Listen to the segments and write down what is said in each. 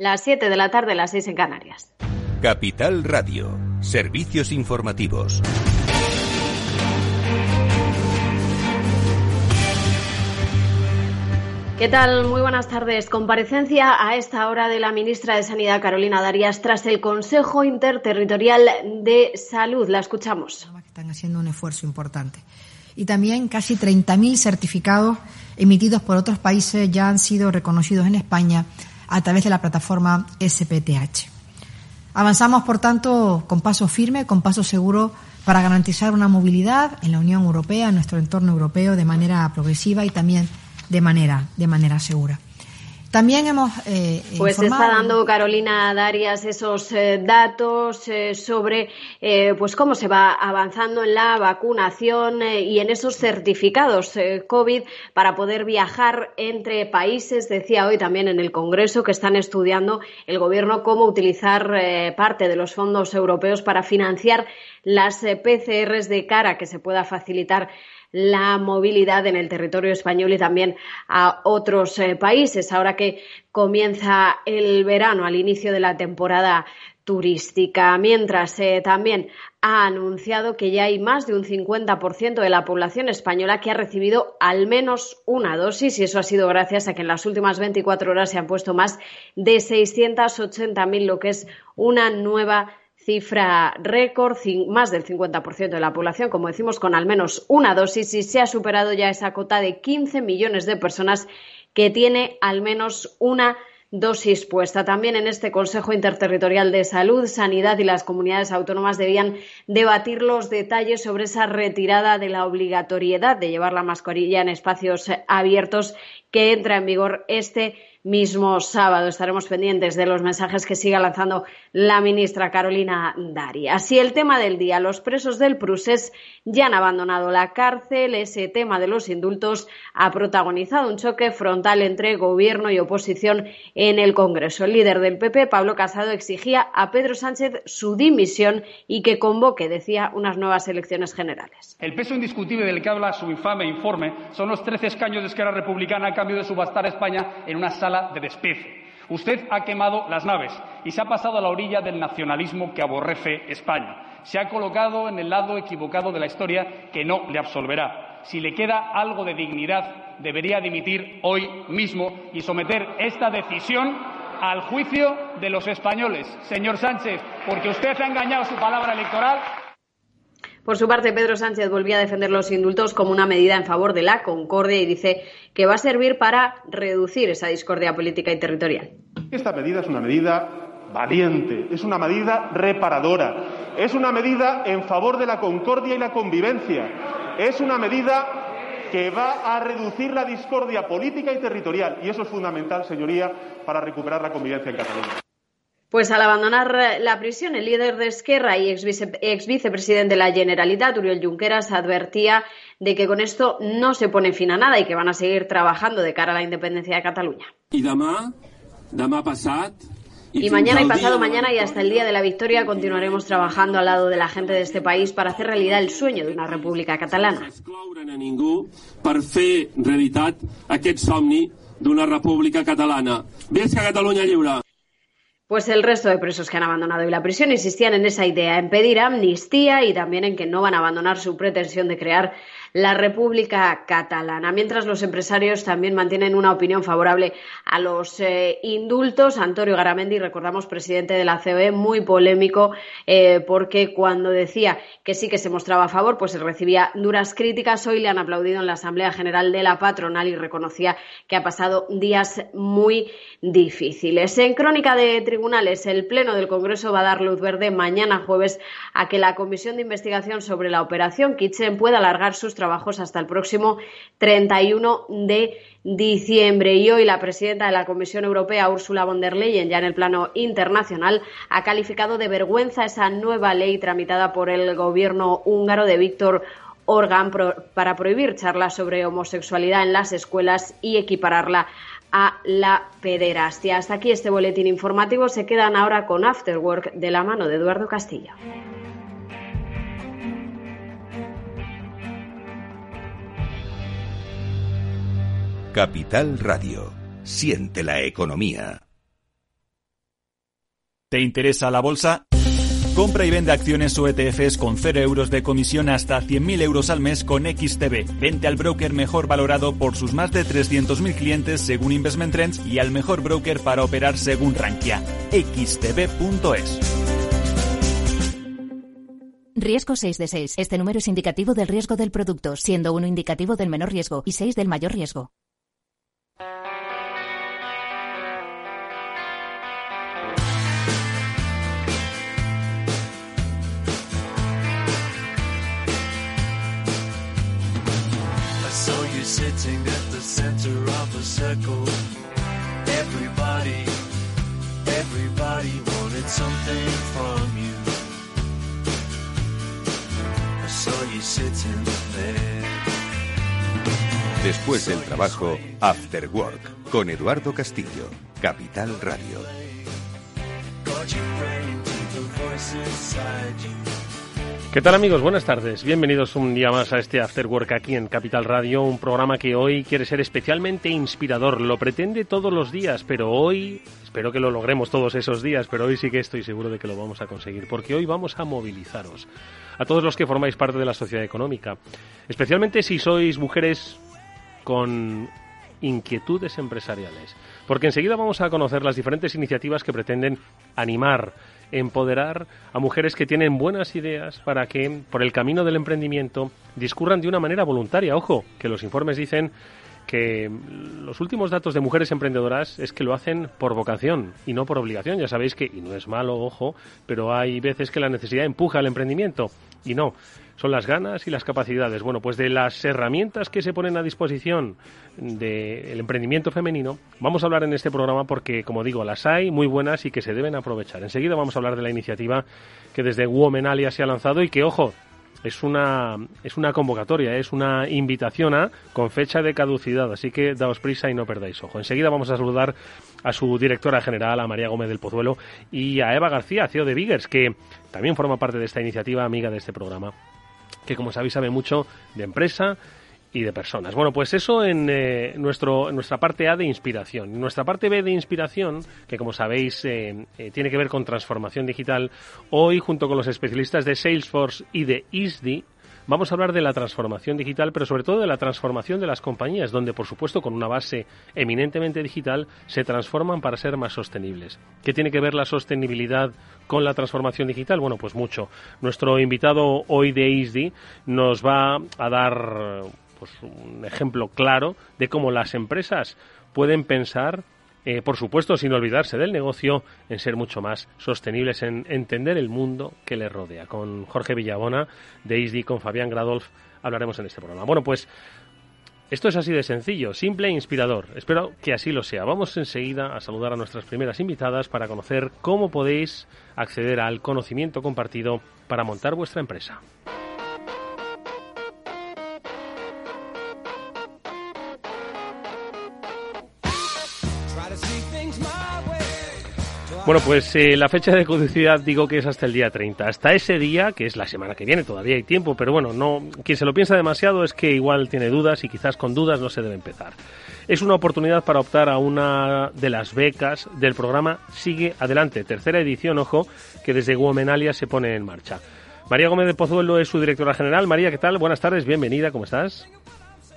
Las 7 de la tarde, las 6 en Canarias. Capital Radio, servicios informativos. ¿Qué tal? Muy buenas tardes. Comparecencia a esta hora de la ministra de Sanidad, Carolina Darias, tras el Consejo Interterritorial de Salud. La escuchamos. Están haciendo un esfuerzo importante. Y también casi 30.000 certificados emitidos por otros países ya han sido reconocidos en España a través de la plataforma SPTH. Avanzamos, por tanto, con paso firme, con paso seguro, para garantizar una movilidad en la Unión Europea, en nuestro entorno europeo, de manera progresiva y también de manera, de manera segura. También hemos. Eh, pues está dando Carolina Darias esos eh, datos eh, sobre eh, pues cómo se va avanzando en la vacunación y en esos certificados COVID para poder viajar entre países. Decía hoy también en el Congreso que están estudiando el Gobierno cómo utilizar parte de los fondos europeos para financiar las PCRs de cara que se pueda facilitar la movilidad en el territorio español y también a otros eh, países. Ahora que comienza el verano, al inicio de la temporada turística, mientras eh, también ha anunciado que ya hay más de un 50% de la población española que ha recibido al menos una dosis y eso ha sido gracias a que en las últimas 24 horas se han puesto más de 680.000, lo que es una nueva cifra récord, más del 50% de la población, como decimos, con al menos una dosis y se ha superado ya esa cota de 15 millones de personas que tiene al menos una dosis puesta. También en este Consejo Interterritorial de Salud, Sanidad y las comunidades autónomas debían debatir los detalles sobre esa retirada de la obligatoriedad de llevar la mascarilla en espacios abiertos que entra en vigor este mismo sábado. Estaremos pendientes de los mensajes que siga lanzando la ministra Carolina Dari. Así el tema del día. Los presos del Prusés ya han abandonado la cárcel. Ese tema de los indultos ha protagonizado un choque frontal entre gobierno y oposición en el Congreso. El líder del PP, Pablo Casado, exigía a Pedro Sánchez su dimisión y que convoque, decía, unas nuevas elecciones generales. El peso indiscutible del que habla su infame informe son los trece escaños de Esquerra Republicana a cambio de subastar a España en una sala de despece. Usted ha quemado las naves y se ha pasado a la orilla del nacionalismo que aborrece España. Se ha colocado en el lado equivocado de la historia que no le absolverá. Si le queda algo de dignidad, debería dimitir hoy mismo y someter esta decisión al juicio de los españoles, señor Sánchez, porque usted ha engañado su palabra electoral por su parte, Pedro Sánchez volvía a defender los indultos como una medida en favor de la concordia y dice que va a servir para reducir esa discordia política y territorial. Esta medida es una medida valiente, es una medida reparadora, es una medida en favor de la concordia y la convivencia, es una medida que va a reducir la discordia política y territorial. Y eso es fundamental, señoría, para recuperar la convivencia en Cataluña. Pues al abandonar la prisión, el líder de Esquerra y ex, vicepresidente de la Generalitat, Uriel Junqueras, advertía de que con esto no se pone fin a nada y que van a seguir trabajando de cara a la independencia de Cataluña. Y y mañana y pasado mañana y hasta el día de la victoria continuaremos trabajando al lado de la gente de este país para hacer realidad el sueño de una república catalana. república catalana. Catalunya lliure! Pues el resto de presos que han abandonado y la prisión insistían en esa idea, en pedir amnistía y también en que no van a abandonar su pretensión de crear la República Catalana. Mientras los empresarios también mantienen una opinión favorable a los eh, indultos. Antonio Garamendi, recordamos, presidente de la COE, muy polémico eh, porque cuando decía que sí que se mostraba a favor, pues recibía duras críticas. Hoy le han aplaudido en la Asamblea General de la Patronal y reconocía que ha pasado días muy difíciles. En crónica de tribunales, el Pleno del Congreso va a dar luz verde mañana jueves a que la Comisión de Investigación sobre la Operación Kitchen pueda alargar sus trabajos hasta el próximo 31 de diciembre. Y hoy la presidenta de la Comisión Europea, Ursula von der Leyen, ya en el plano internacional, ha calificado de vergüenza esa nueva ley tramitada por el gobierno húngaro de Víctor Organ para prohibir charlas sobre homosexualidad en las escuelas y equipararla a la pederastia. Hasta aquí este boletín informativo. Se quedan ahora con Afterwork de la mano de Eduardo Castillo. Capital Radio. Siente la economía. ¿Te interesa la bolsa? Compra y vende acciones o ETFs con 0 euros de comisión hasta 100.000 euros al mes con XTB. Vente al broker mejor valorado por sus más de 300.000 clientes según Investment Trends y al mejor broker para operar según Rankia. xtb.es. Riesgo 6 de 6. Este número es indicativo del riesgo del producto, siendo uno indicativo del menor riesgo y 6 del mayor riesgo. Sitting at the center of a circle. Everybody, everybody wanted something from you. I saw you sitting there. Después del trabajo, After Work, con Eduardo Castillo, Capital Radio. ¿Qué tal amigos? Buenas tardes. Bienvenidos un día más a este After Work aquí en Capital Radio, un programa que hoy quiere ser especialmente inspirador. Lo pretende todos los días, pero hoy, espero que lo logremos todos esos días, pero hoy sí que estoy seguro de que lo vamos a conseguir, porque hoy vamos a movilizaros a todos los que formáis parte de la sociedad económica, especialmente si sois mujeres con inquietudes empresariales, porque enseguida vamos a conocer las diferentes iniciativas que pretenden animar empoderar a mujeres que tienen buenas ideas para que por el camino del emprendimiento discurran de una manera voluntaria. Ojo, que los informes dicen que los últimos datos de mujeres emprendedoras es que lo hacen por vocación y no por obligación. Ya sabéis que, y no es malo, ojo, pero hay veces que la necesidad empuja al emprendimiento y no son las ganas y las capacidades. Bueno, pues de las herramientas que se ponen a disposición del emprendimiento femenino, vamos a hablar en este programa porque, como digo, las hay muy buenas y que se deben aprovechar. Enseguida vamos a hablar de la iniciativa que desde Womenalia se ha lanzado y que, ojo, es una, es una convocatoria, es una invitación a con fecha de caducidad, así que daos prisa y no perdáis ojo. Enseguida vamos a saludar a su directora general, a María Gómez del Pozuelo, y a Eva García, CEO de Biggers, que también forma parte de esta iniciativa, amiga de este programa que como sabéis sabe mucho de empresa y de personas. Bueno, pues eso en, eh, nuestro, nuestra parte A de inspiración. nuestra parte B de inspiración, que como sabéis eh, eh, tiene que ver con transformación digital, hoy junto con los especialistas de Salesforce y de ISDI, Vamos a hablar de la transformación digital, pero sobre todo de la transformación de las compañías, donde por supuesto con una base eminentemente digital se transforman para ser más sostenibles. ¿Qué tiene que ver la sostenibilidad con la transformación digital? Bueno, pues mucho. Nuestro invitado hoy de ISDI nos va a dar pues, un ejemplo claro de cómo las empresas pueden pensar eh, por supuesto, sin olvidarse del negocio, en ser mucho más sostenibles, en entender el mundo que les rodea. Con Jorge Villabona de ISDI, con Fabián Gradolf, hablaremos en este programa. Bueno, pues esto es así de sencillo, simple e inspirador. Espero que así lo sea. Vamos enseguida a saludar a nuestras primeras invitadas para conocer cómo podéis acceder al conocimiento compartido para montar vuestra empresa. Bueno, pues eh, la fecha de caducidad digo que es hasta el día 30. Hasta ese día, que es la semana que viene, todavía hay tiempo, pero bueno, no quien se lo piensa demasiado es que igual tiene dudas y quizás con dudas no se debe empezar. Es una oportunidad para optar a una de las becas del programa Sigue Adelante, tercera edición, ojo, que desde Guomenalia se pone en marcha. María Gómez de Pozuelo es su directora general. María, ¿qué tal? Buenas tardes, bienvenida, ¿cómo estás?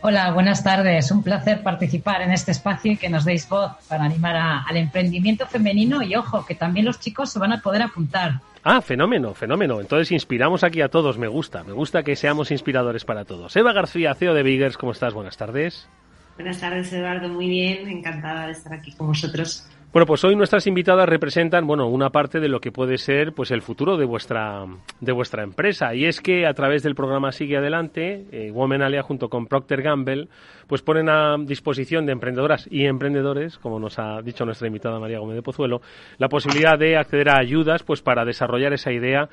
Hola, buenas tardes. Un placer participar en este espacio y que nos deis voz para animar al emprendimiento femenino y ojo, que también los chicos se van a poder apuntar. Ah, fenómeno, fenómeno. Entonces inspiramos aquí a todos. Me gusta, me gusta que seamos inspiradores para todos. Eva García, CEO de Biggers, ¿cómo estás? Buenas tardes. Buenas tardes, Eduardo. Muy bien, encantada de estar aquí con vosotros. Bueno, pues hoy nuestras invitadas representan, bueno, una parte de lo que puede ser, pues, el futuro de vuestra, de vuestra empresa. Y es que a través del programa Sigue Adelante, eh, Womenalia junto con Procter Gamble, pues ponen a disposición de emprendedoras y emprendedores, como nos ha dicho nuestra invitada María Gómez de Pozuelo, la posibilidad de acceder a ayudas, pues, para desarrollar esa idea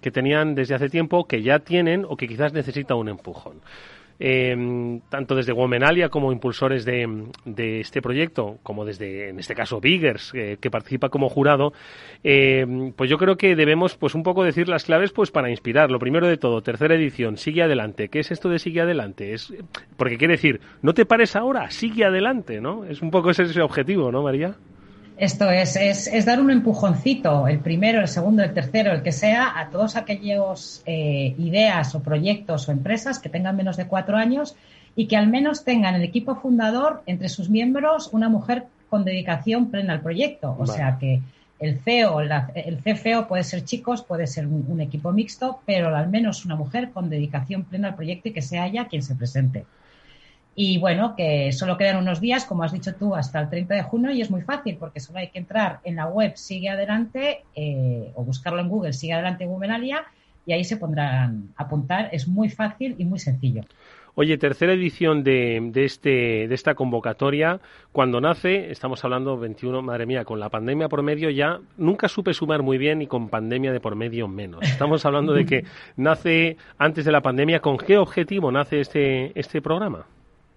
que tenían desde hace tiempo, que ya tienen o que quizás necesita un empujón. Em, tanto desde Womenalia como impulsores de, este proyecto, como desde, en este caso, Biggers, eh, que participa como jurado, em, pues yo creo que debemos pues un poco decir las claves pues para inspirar. Lo primero de todo, tercera edición, sigue adelante. ¿Qué es esto de sigue adelante? Es Porque quiere decir, no te pares ahora, sigue adelante, ¿no? Es un poco ese, ese objetivo, ¿no, María? Esto es, es, es, dar un empujoncito, el primero, el segundo, el tercero, el que sea, a todos aquellos eh, ideas o proyectos o empresas que tengan menos de cuatro años y que al menos tengan el equipo fundador entre sus miembros una mujer con dedicación plena al proyecto. O vale. sea que el CEO, la, el CFO puede ser chicos, puede ser un, un, equipo mixto, pero al menos una mujer con dedicación plena al proyecto y que sea ella quien se presente. Y bueno, que solo quedan unos días, como has dicho tú, hasta el 30 de junio y es muy fácil porque solo hay que entrar en la web Sigue Adelante eh, o buscarlo en Google Sigue Adelante Gumenalia y ahí se pondrán a apuntar. Es muy fácil y muy sencillo. Oye, tercera edición de, de, este, de esta convocatoria. Cuando nace, estamos hablando 21, madre mía, con la pandemia por medio ya nunca supe sumar muy bien y con pandemia de por medio menos. Estamos hablando de que nace antes de la pandemia. ¿Con qué objetivo nace este, este programa?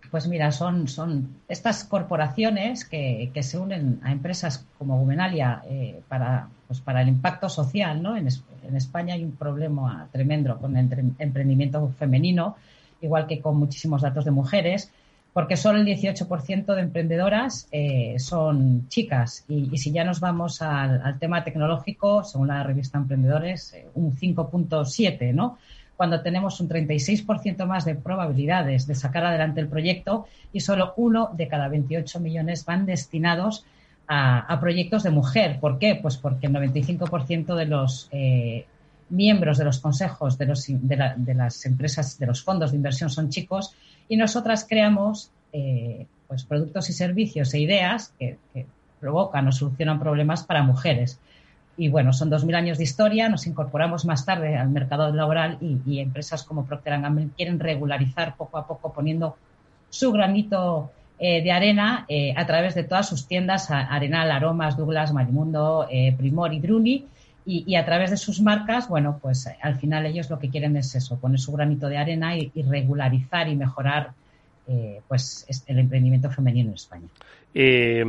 Pues mira, son, son estas corporaciones que, que se unen a empresas como Gumenalia eh, para, pues para el impacto social. ¿no? En, España hay un problema tremendo con el emprendimiento femenino, igual que con muchísimos datos de mujeres, porque solo el 18% de emprendedoras eh, son chicas. Y, si ya nos vamos al, al, tema tecnológico, según la revista Emprendedores, eh, un 5.7, ¿no? Cuando tenemos un 36% más de probabilidades de sacar adelante el proyecto y solo uno de cada 28 millones van destinados a, proyectos de mujer. ¿Por qué? Pues porque el 95% de los eh, miembros de los consejos de, los, de, las empresas, de los fondos de inversión son chicos y nosotras creamos eh, pues productos y servicios e ideas que, que provocan o solucionan problemas para mujeres y bueno, son 2.000 años de historia, nos incorporamos más tarde al mercado laboral y, empresas como Procter Gamble quieren regularizar poco a poco poniendo su granito eh, de arena eh, a través de todas sus tiendas, Arenal, Aromas, Douglas, Marimundo, eh, Primor y Druni, y, a través de sus marcas, bueno, pues al final ellos lo que quieren es eso, poner su granito de arena y regularizar y mejorar eh, pues el emprendimiento femenino en España. Eh,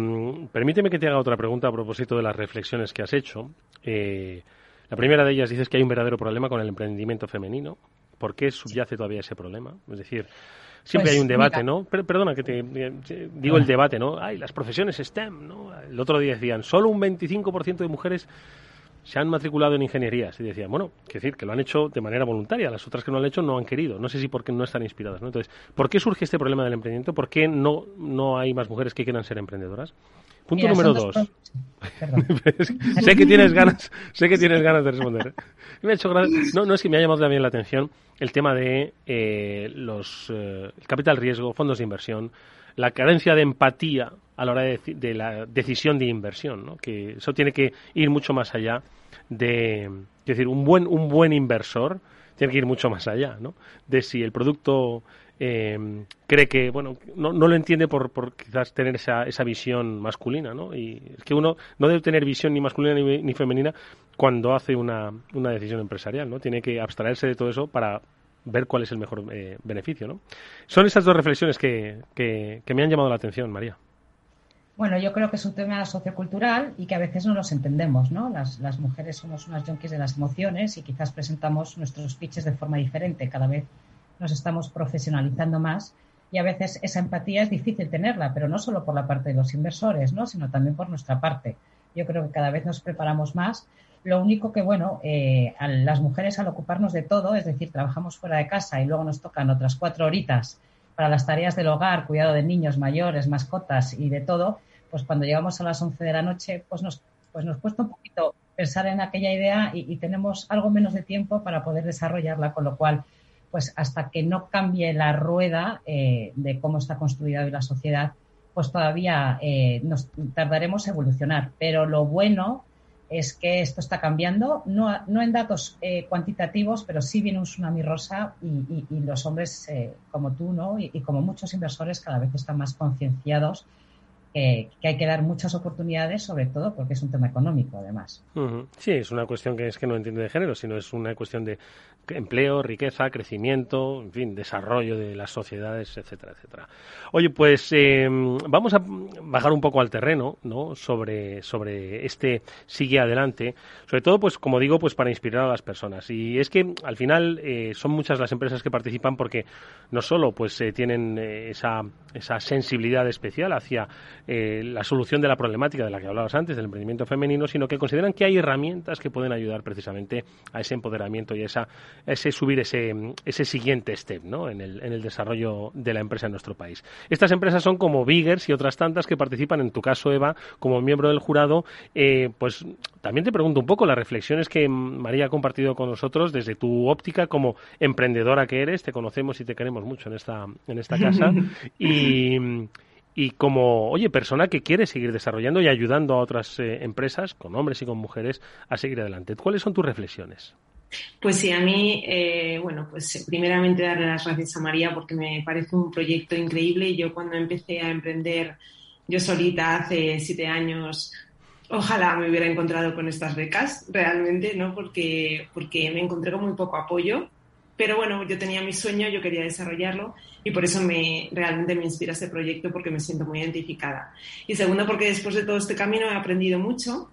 permíteme que te haga otra pregunta a propósito de las reflexiones que has hecho. Eh, la primera de ellas dices que hay un verdadero problema con el emprendimiento femenino. ¿Por qué subyace todavía ese problema? Es decir, siempre pues, hay un debate, mira. ¿no? Per perdona que te, digo el debate, ¿no? Ay, las profesiones STEM, ¿no? El otro día decían, solo un 25% de mujeres se han matriculado en ingenierías y decían, bueno, que decir, que lo han hecho de manera voluntaria, las otras que no lo han hecho no han querido, no sé si porque no están inspiradas, ¿no? Entonces, ¿por qué surge este problema del emprendimiento? ¿Por qué no, no hay más mujeres que quieran ser emprendedoras? Punto Mira, número dos. dos... sé que tienes ganas, sé que tienes ganas de responder. Me ha hecho no, no es que me ha llamado también la atención el tema de eh, los eh, capital riesgo, fondos de inversión, la carencia de empatía a la hora de, de la decisión de inversión, ¿no? que eso tiene que ir mucho más allá de, es decir, un buen, un buen inversor tiene que ir mucho más allá, ¿no? De si el producto eh, cree que, bueno, no, no lo entiende por, por quizás tener esa, esa visión masculina, ¿no? Y es que uno no debe tener visión ni masculina ni, ni femenina cuando hace una, una decisión empresarial, ¿no? Tiene que abstraerse de todo eso para ver cuál es el mejor eh, beneficio, ¿no? Son esas dos reflexiones que, que, que me han llamado la atención, María. Bueno, yo creo que es un tema sociocultural y que a veces no los entendemos, ¿no? Las, mujeres somos unas junkies de las emociones y quizás presentamos nuestros pitches de forma diferente. Cada vez nos estamos profesionalizando más y a veces esa empatía es difícil tenerla, pero no solo por la parte de los inversores, ¿no? Sino también por nuestra parte. Yo creo que cada vez nos preparamos más. Lo único que, bueno, eh, las mujeres al ocuparnos de todo, es decir, trabajamos fuera de casa y luego nos tocan otras cuatro horitas para las tareas del hogar, cuidado de niños, mayores, mascotas y de todo, pues cuando llegamos a las 11 de la noche, pues nos, pues nos cuesta un poquito pensar en aquella idea y, tenemos algo menos de tiempo para poder desarrollarla, con lo cual, pues hasta que no cambie la rueda eh, de cómo está construida hoy la sociedad, pues todavía eh, nos tardaremos en evolucionar. Pero lo bueno es que esto está cambiando, no, no en datos eh, cuantitativos, pero sí viene un tsunami rosa y, los hombres como tú ¿no? y como muchos inversores cada vez están más concienciados eh, que hay que dar muchas oportunidades, sobre todo porque es un tema económico, además. Sí, es una cuestión que es que no entiende de género, sino es una cuestión de empleo, riqueza, crecimiento, en fin, desarrollo de las sociedades, etcétera, etcétera. Oye, pues eh, vamos a bajar un poco al terreno, ¿no? Sobre, sobre este sigue adelante, sobre todo, pues como digo, pues para inspirar a las personas. Y es que al final eh, son muchas las empresas que participan porque no solo pues eh, tienen esa, esa sensibilidad especial hacia eh, la solución de la problemática de la que hablabas antes, del emprendimiento femenino, sino que consideran que hay herramientas que pueden ayudar precisamente a ese empoderamiento y esa, a ese subir ese, ese siguiente step ¿no? en, el, en el desarrollo de la empresa en nuestro país. Estas empresas son como Biggers y otras tantas que participan, en tu caso, Eva, como miembro del jurado. Eh, pues también te pregunto un poco las reflexiones que María ha compartido con nosotros desde tu óptica como emprendedora que eres. Te conocemos y te queremos mucho en esta, en esta casa. y y como, oye, persona que quiere seguir desarrollando y ayudando a otras eh, empresas, con hombres y con mujeres, a seguir adelante. ¿Cuáles son tus reflexiones? Pues sí, a mí, eh, bueno, pues primeramente darle las gracias a María porque me parece un proyecto increíble. Yo cuando empecé a emprender yo solita hace siete años, ojalá me hubiera encontrado con estas becas realmente, ¿no? Porque, porque me encontré con muy poco apoyo pero bueno, yo tenía mi sueño, yo quería desarrollarlo y por eso me, realmente me inspira este proyecto porque me siento muy identificada. Y segundo, porque después de todo este camino he aprendido mucho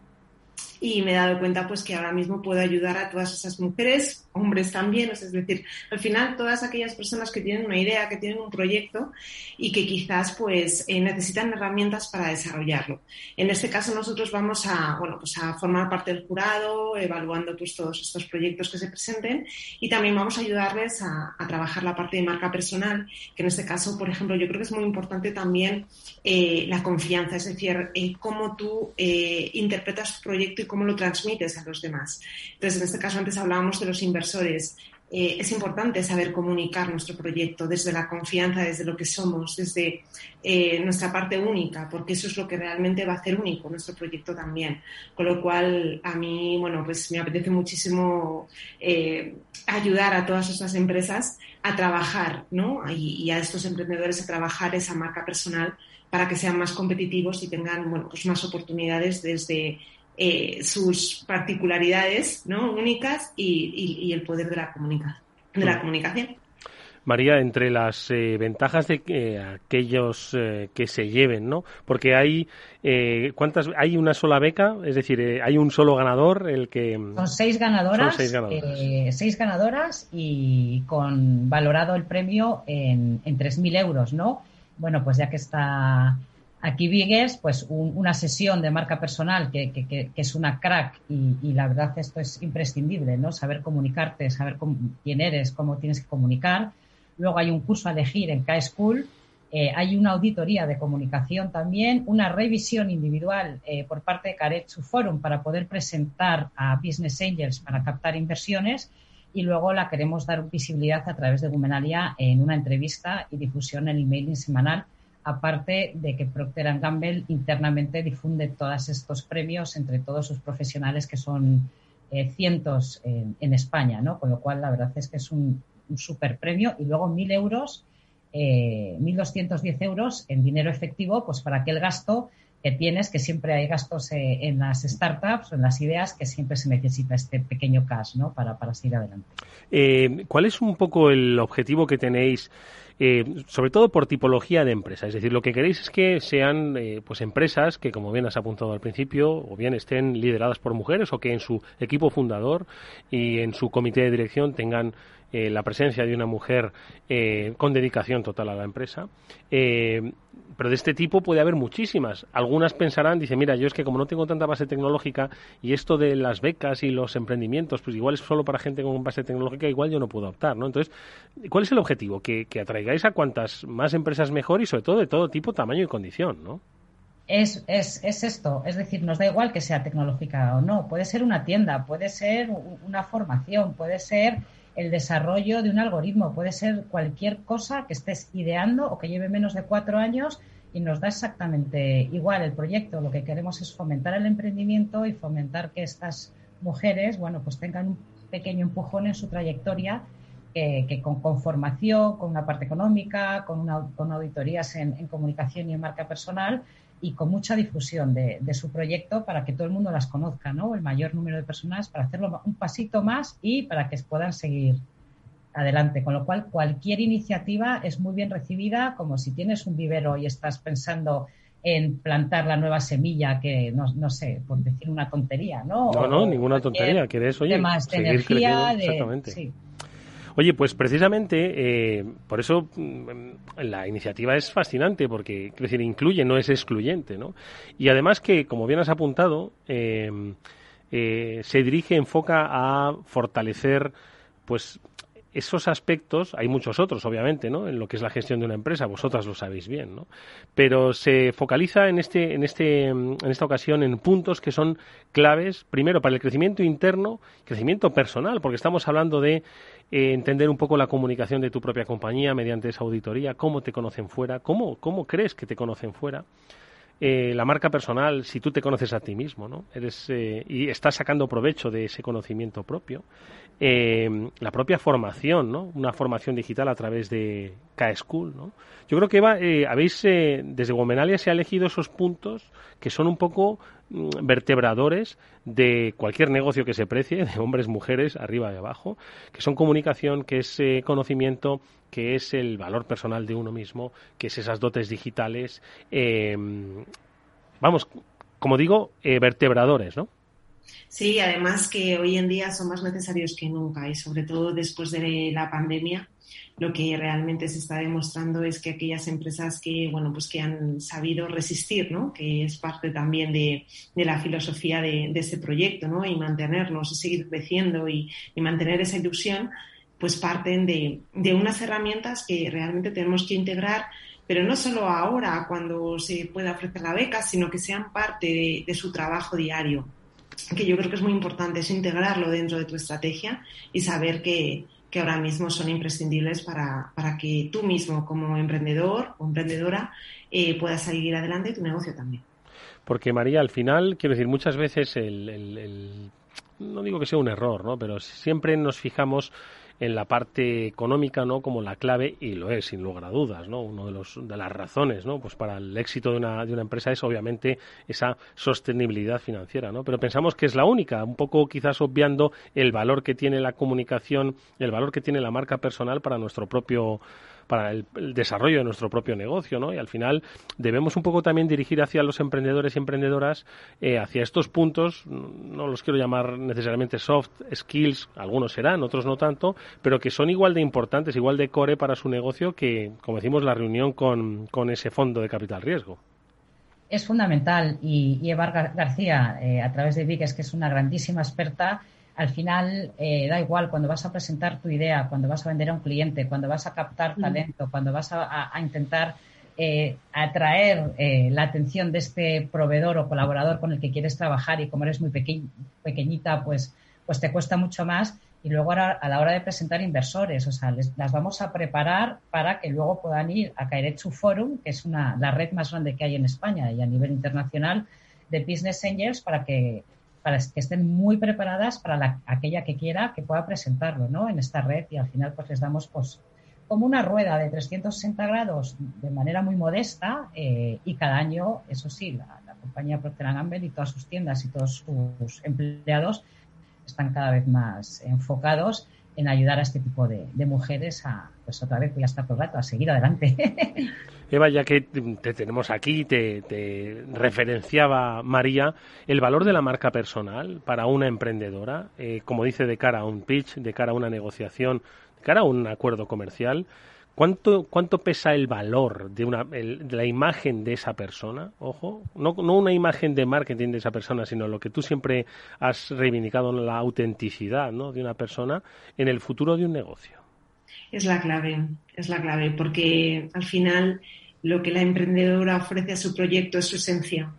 y me he dado cuenta pues que ahora mismo puedo ayudar a todas esas mujeres, hombres también, es decir, al final todas aquellas personas que tienen una idea, que tienen un proyecto y que quizás pues eh, necesitan herramientas para desarrollarlo. En este caso nosotros vamos a, bueno, pues a formar parte del jurado, evaluando pues todos estos proyectos que se presenten y también vamos a ayudarles a, trabajar la parte de marca personal, que en este caso, por ejemplo, yo creo que es muy importante también eh, la confianza, es decir, eh, cómo tú interpretas tu proyecto cómo lo transmites a los demás. Entonces, en este caso antes hablábamos de los inversores. Eh, es importante saber comunicar nuestro proyecto desde la confianza, desde lo que somos, desde eh, nuestra parte única, porque eso es lo que realmente va a hacer único nuestro proyecto también. Con lo cual, a mí, bueno, pues me apetece muchísimo eh, ayudar a todas estas empresas a trabajar, ¿no? Y, y, a estos emprendedores a trabajar esa marca personal para que sean más competitivos y tengan, bueno, pues más oportunidades desde eh, sus particularidades ¿no? únicas y, el poder de la, de la mm. comunicación. María, entre las eh, ventajas de que aquellos eh, que se lleven, ¿no? Porque hay cuántas, hay una sola beca, es decir, hay un solo ganador, el que son seis ganadoras, seis ganadoras, seis ganadoras y con valorado el premio en, en 3.000 euros, ¿no? Bueno, pues ya que está Aquí Vigues, pues una sesión de marca personal que, es una crack y, la verdad esto es imprescindible, ¿no? Saber comunicarte, saber quién eres, cómo tienes que comunicar. Luego hay un curso a elegir en K-School. Eh, hay una auditoría de comunicación también, una revisión individual eh, por parte de Caretsu Forum para poder presentar a Business Angels para captar inversiones y luego la queremos dar visibilidad a través de Gumenalia en una entrevista y difusión en emailing semanal aparte de que Procter Gamble internamente difunde todos estos premios entre todos sus profesionales, que son eh, cientos en, España, ¿no? Con lo cual, la verdad es que es un, super premio. Y luego mil euros, eh, 1.210 euros en dinero efectivo, pues para aquel gasto que tienes, que siempre hay gastos eh, en las startups o en las ideas, que siempre se necesita este pequeño cash, ¿no? Para, para seguir adelante. ¿Cuál es un poco el objetivo que tenéis? Eh, sobre todo por tipología de empresa. Es decir, lo que queréis es que sean eh, pues empresas que, como bien has apuntado al principio, o bien estén lideradas por mujeres o que en su equipo fundador y en su comité de dirección tengan eh, la presencia de una mujer con dedicación total a la empresa pero de este tipo puede haber muchísimas. Algunas pensarán, dice, mira, yo es que como no tengo tanta base tecnológica y esto de las becas y los emprendimientos, pues igual es solo para gente con base tecnológica, igual yo no puedo optar, ¿no? Entonces, ¿cuál es el objetivo? Que, que atraigáis a cuantas más empresas mejor y sobre todo de todo tipo, tamaño y condición, ¿no? Es, es, es, esto, es decir, nos da igual que sea tecnológica o no, puede ser una tienda, puede ser una formación, puede ser el desarrollo de un algoritmo, puede ser cualquier cosa que estés ideando o que lleve menos de cuatro años y nos da exactamente igual el proyecto. Lo que queremos es fomentar el emprendimiento y fomentar que estas mujeres, bueno, pues tengan un pequeño empujón en su trayectoria que, con, formación, con una parte económica, con, una, con auditorías en, en, comunicación y en marca personal, y con mucha difusión de, su proyecto para que todo el mundo las conozca, ¿no? El mayor número de personas para hacerlo un pasito más y para que puedan seguir adelante. Con lo cual, cualquier iniciativa es muy bien recibida, como si tienes un vivero y estás pensando en plantar la nueva semilla, que no, no sé, por decir una tontería, ¿no? No, no, ninguna tontería, que oye, temas de energía, de, exactamente. Oye, pues precisamente eh, por eso mm, la iniciativa es fascinante porque, quiero decir, incluye, no es excluyente, ¿no? Y además que, como bien has apuntado, eh, eh, se dirige, enfoca a fortalecer, pues esos aspectos, hay muchos otros, obviamente, ¿no? En lo que es la gestión de una empresa, vosotras lo sabéis bien, ¿no? Pero se focaliza en este, en este, en esta ocasión en puntos que son claves, primero para el crecimiento interno, crecimiento personal, porque estamos hablando de eh, entender un poco la comunicación de tu propia compañía mediante esa auditoría, cómo te conocen fuera, cómo, cómo crees que te conocen fuera. Eh, la marca personal, si tú te conoces a ti mismo, ¿no? Eres, eh, y estás sacando provecho de ese conocimiento propio. Eh, la propia formación, ¿no? Una formación digital a través de K-School, ¿no? Yo creo que Eva, habéis, desde Womenalia se ha elegido esos puntos que son un poco mm, vertebradores de cualquier negocio que se precie, de hombres, mujeres, arriba y abajo, que son comunicación, que es conocimiento, que es el valor personal de uno mismo, que es esas dotes digitales, eh, vamos, como digo, eh, vertebradores, ¿no? Sí, además que hoy en día son más necesarios que nunca y sobre todo después de la pandemia lo que realmente se está demostrando es que aquellas empresas que bueno pues que han sabido resistir ¿no? que es parte también de, la filosofía de, ese proyecto ¿no? y mantenerlos y seguir creciendo y mantener esa ilusión pues parten de, unas herramientas que realmente tenemos que integrar, pero no solo ahora cuando se pueda ofrecer la beca, sino que sean parte de, su trabajo diario, que yo creo que es muy importante, es integrarlo dentro de tu estrategia y saber que, ahora mismo son imprescindibles para, que tú mismo como emprendedor o emprendedora eh, puedas salir adelante tu negocio también. Porque María, al final, quiero decir, muchas veces el, no digo que sea un error, ¿no? Pero siempre nos fijamos en la parte económica, ¿no? Como la clave, y lo es, sin lugar a dudas, ¿no? Uno de, los, de las razones, ¿no? Pues para el éxito de una, de una empresa es obviamente esa sostenibilidad financiera, ¿no? Pero pensamos que es la única, un poco quizás obviando el valor que tiene la comunicación, el valor que tiene la marca personal para nuestro propio para el, desarrollo de nuestro propio negocio, ¿no? Y al final debemos un poco también dirigir hacia los emprendedores y emprendedoras eh, hacia estos puntos, no los quiero llamar necesariamente soft skills, algunos serán, otros no tanto, pero que son igual de importantes, igual de core para su negocio que, como decimos, la reunión con, con ese fondo de capital riesgo es fundamental y, Eva García, eh, a través de VIC, que es una grandísima experta, al final eh, da igual cuando vas a presentar tu idea, cuando vas a vender a un cliente, cuando vas a captar mm. talento, cuando vas a, intentar eh, atraer eh, la atención de este proveedor o colaborador con el que quieres trabajar y como eres muy pequeñita, pues, pues te cuesta mucho más. Y luego a la hora de presentar inversores, o sea, las vamos a preparar para que luego puedan ir a Kairetsu Forum, que es una, la red más grande que hay en España y a nivel internacional de Business Angels, para que para que estén muy preparadas para aquella que quiera que pueda presentarlo ¿no? en esta red y al final pues les damos pues como una rueda de 360 grados de manera muy modesta eh, y cada año, eso sí, la, compañía Procter Gamble y todas sus tiendas y todos sus empleados están cada vez más enfocados en ayudar a este tipo de, mujeres a, pues otra vez, ya está todo el rato, a seguir adelante. Eva, ya que te tenemos aquí, te, referenciaba María, el valor de la marca personal para una emprendedora, eh, como dice, de cara a un pitch, de cara a una negociación, de cara a un acuerdo comercial, ¿Cuánto, ¿Cuánto pesa el valor de, una, de la imagen de esa persona? Ojo, no, no una imagen de marketing de esa persona, sino lo que tú siempre has reivindicado, la autenticidad ¿no? de una persona en el futuro de un negocio. Es la clave, es la clave, porque al final lo que la emprendedora ofrece a su proyecto es su esencia.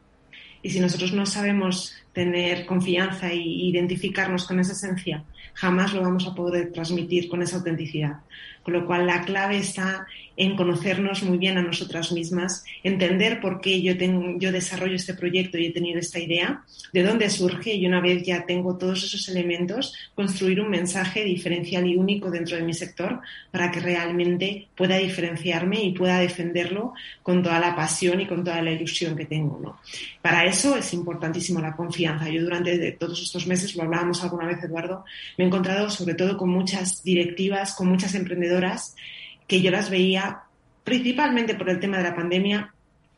Y si nosotros no sabemos tener confianza e identificarnos con esa esencia, jamás lo vamos a poder transmitir con esa autenticidad. Con lo cual la clave está en conocernos muy bien a nosotras mismas, entender por qué yo, tengo, yo desarrollo este proyecto y he tenido esta idea, de dónde surge y una vez ya tengo todos esos elementos, construir un mensaje diferencial y único dentro de mi sector para que realmente pueda diferenciarme y pueda defenderlo con toda la pasión y con toda la ilusión que tengo. ¿no? Para eso es importantísimo la confianza. Yo durante todos estos meses, lo hablábamos alguna vez, Eduardo, me he encontrado sobre todo con muchas directivas, con muchas emprendedoras que yo las veía principalmente por el tema de la pandemia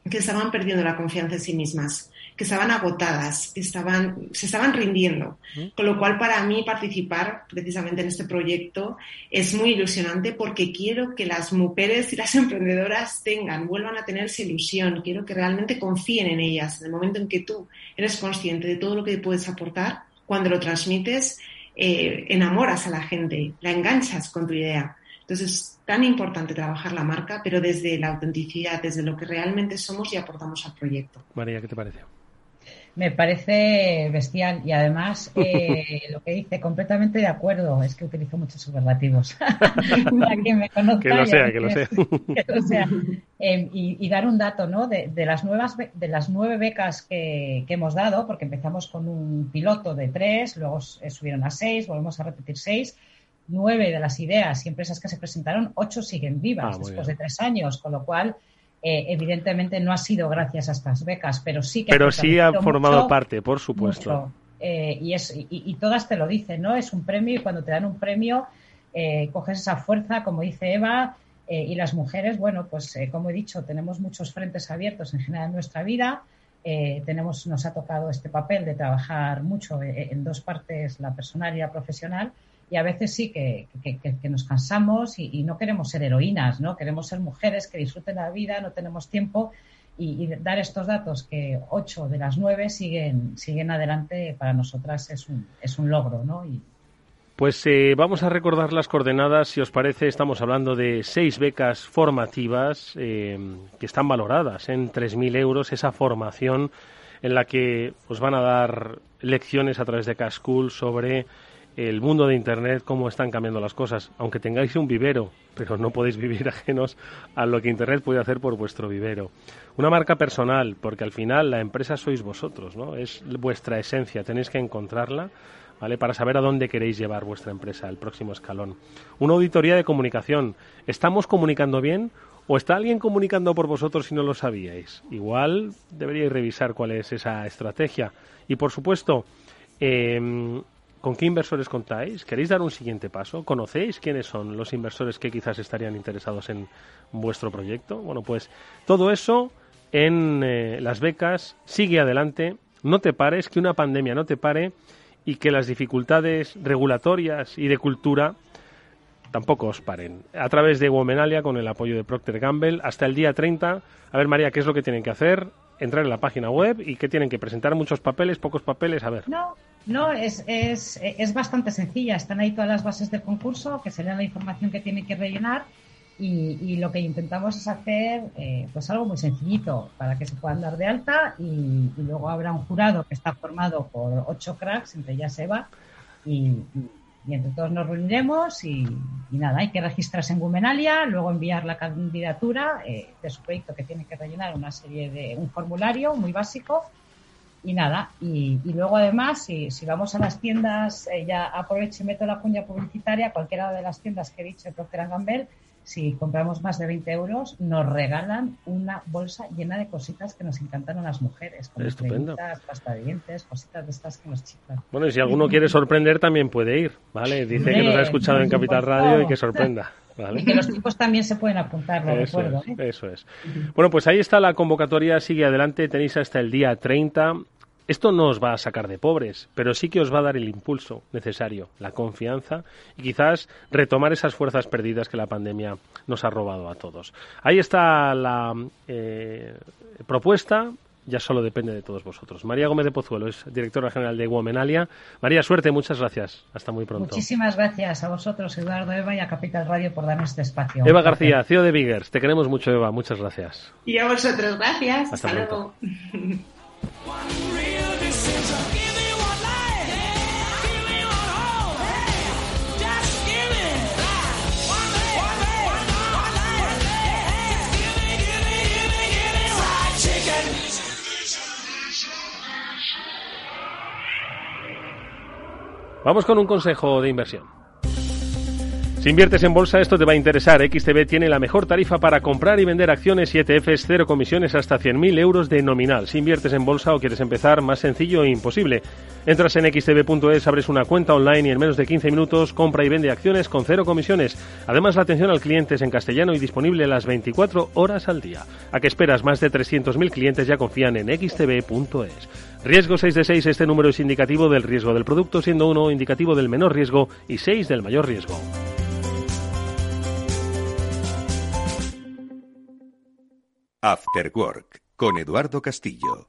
que estaban perdiendo la confianza en sí mismas, que estaban agotadas, estaban, se estaban rindiendo. Con lo cual, para mí, participar precisamente en este proyecto es muy ilusionante porque quiero que las mujeres y las emprendedoras tengan, vuelvan a tener esa ilusión. Quiero que realmente confíen en ellas. En el momento en que tú eres consciente de todo lo que puedes aportar, cuando lo transmites, eh, enamoras a la gente, la enganchas con tu idea. Entonces, es tan importante trabajar la marca, pero desde la autenticidad, desde lo que realmente somos y aportamos al proyecto. María, ¿qué te parece? Me parece bestial y además eh, lo que dice, completamente de acuerdo, es que utilizo muchos superlativos. Para quien me conozca, Que lo sea, que lo sea. que lo sea. Eh, y, y dar un dato, ¿no? De, de las nuevas, de las nueve becas que, que hemos dado, porque empezamos con un piloto de tres, luego eh, subieron a seis, volvemos a repetir seis. Nueve de las ideas y empresas que se presentaron, ocho siguen vivas Ah, después bien. de tres años, con lo cual, eh, evidentemente no ha sido gracias a estas becas, pero sí que Pero sí ha formado mucho parte, por supuesto. mucho. Eh, y, es, y, y todas te lo dicen, ¿no? Es un premio y cuando te dan un premio eh, coges esa fuerza, como dice Eva, eh, y las mujeres, bueno, pues eh, como he dicho, tenemos muchos frentes abiertos en general en nuestra vida. Tenemos, nos ha tocado este papel de trabajar mucho en dos partes, la personal y la profesional, y a veces sí que, que- nos cansamos y, no queremos ser heroínas, ¿no? Queremos ser mujeres que disfruten la vida, no tenemos tiempo y, y dar estos datos que ocho de las nueve siguen, siguen adelante para nosotras es un, es un logro, ¿no? Y, Pues eh, vamos a recordar las coordenadas. Si os parece, estamos hablando de seis becas formativas eh, que están valoradas en 3.000 euros. Esa formación en la que os van a dar lecciones a través de Cascool sobre el mundo de Internet, cómo están cambiando las cosas. Aunque tengáis un vivero, pero no podéis vivir ajenos a lo que Internet puede hacer por vuestro vivero. Una marca personal, porque al final la empresa sois vosotros, ¿no? Es vuestra esencia, tenéis que encontrarla. ¿vale? Para saber a dónde queréis llevar vuestra empresa, el próximo escalón. Una auditoría de comunicación. ¿Estamos comunicando bien o está alguien comunicando por vosotros y no lo sabíais? Igual deberíais revisar cuál es esa estrategia. Y por supuesto, eh, ¿con qué inversores contáis? ¿Queréis dar un siguiente paso? ¿Conocéis quiénes son los inversores que quizás estarían interesados en vuestro proyecto? Bueno, pues todo eso en eh, las becas. Sigue adelante. No te pares, que una pandemia no te pare y que las dificultades regulatorias y de cultura tampoco os paren. A través de Womenalia, con el apoyo de Procter Gamble, hasta el día 30. A ver, María, ¿qué es lo que tienen que hacer? Entrar en la página web y que tienen que presentar muchos papeles, pocos papeles, a ver. No, no, es, es, es bastante sencilla. Están ahí todas las bases del concurso, que serían la información que tienen que rellenar. Y, y lo que intentamos es hacer eh, pues algo muy sencillito para que se puedan dar de alta y, luego habrá un jurado que está formado por ocho cracks, entre ellas Eva, y, y- entre todos nos reuniremos y nada, hay que registrarse en Gumenalia, luego enviar la candidatura eh, de su proyecto que tiene que rellenar una serie de un formulario muy básico y nada, y, y luego además, si, si vamos a las tiendas, eh, ya aprovecho y meto la cuña publicitaria, cualquiera de las tiendas que he dicho Procter Gamble, si compramos más de 20 euros, nos regalan una bolsa llena de cositas que nos encantan a las mujeres, como Estupendo. cremitas, pasta de dientes, cositas de estas que nos chiflan. Bueno, y si alguno quiere sorprender, también puede ir, ¿vale? Dice que nos ha escuchado en Capital Radio y que sorprenda, ¿vale? Y que los chicos también se pueden apuntar, lo Eso recuerdo. es, ¿eh? eso es. Bueno, pues ahí está la convocatoria, sigue adelante, tenéis hasta el día 30. Esto no os va a sacar de pobres, pero sí que os va a dar el impulso necesario, la confianza y quizás retomar esas fuerzas perdidas que la pandemia nos ha robado a todos. Ahí está la eh, propuesta, ya solo depende de todos vosotros. María Gómez de Pozuelo es directora general de Womenalia. María, suerte, muchas gracias. Hasta muy pronto. Muchísimas gracias a vosotros, Eduardo, Eva y a Capital Radio por darnos este espacio. Eva García, CEO de Biggers. Te queremos mucho, Eva. Muchas gracias. Y a vosotros, gracias. Hasta Hasta, pronto. Vamos con un consejo de inversión. Si inviertes en bolsa, esto te va a interesar. XTB tiene la mejor tarifa para comprar y vender acciones y ETFs, cero comisiones hasta 100.000 euros de nominal. Si inviertes en bolsa o quieres empezar, más sencillo e imposible. Entras en xtb.es, abres una cuenta online y en menos de 15 minutos compra y vende acciones con cero comisiones. Además, la atención al cliente es en castellano y disponible las 24 horas al día. ¿A qué esperas? Más de 300.000 clientes ya confían en xtb.es. Riesgo 6 de 6, este número es indicativo del riesgo del producto, siendo 1 indicativo del menor riesgo y 6 del mayor riesgo. After Work con Eduardo Castillo.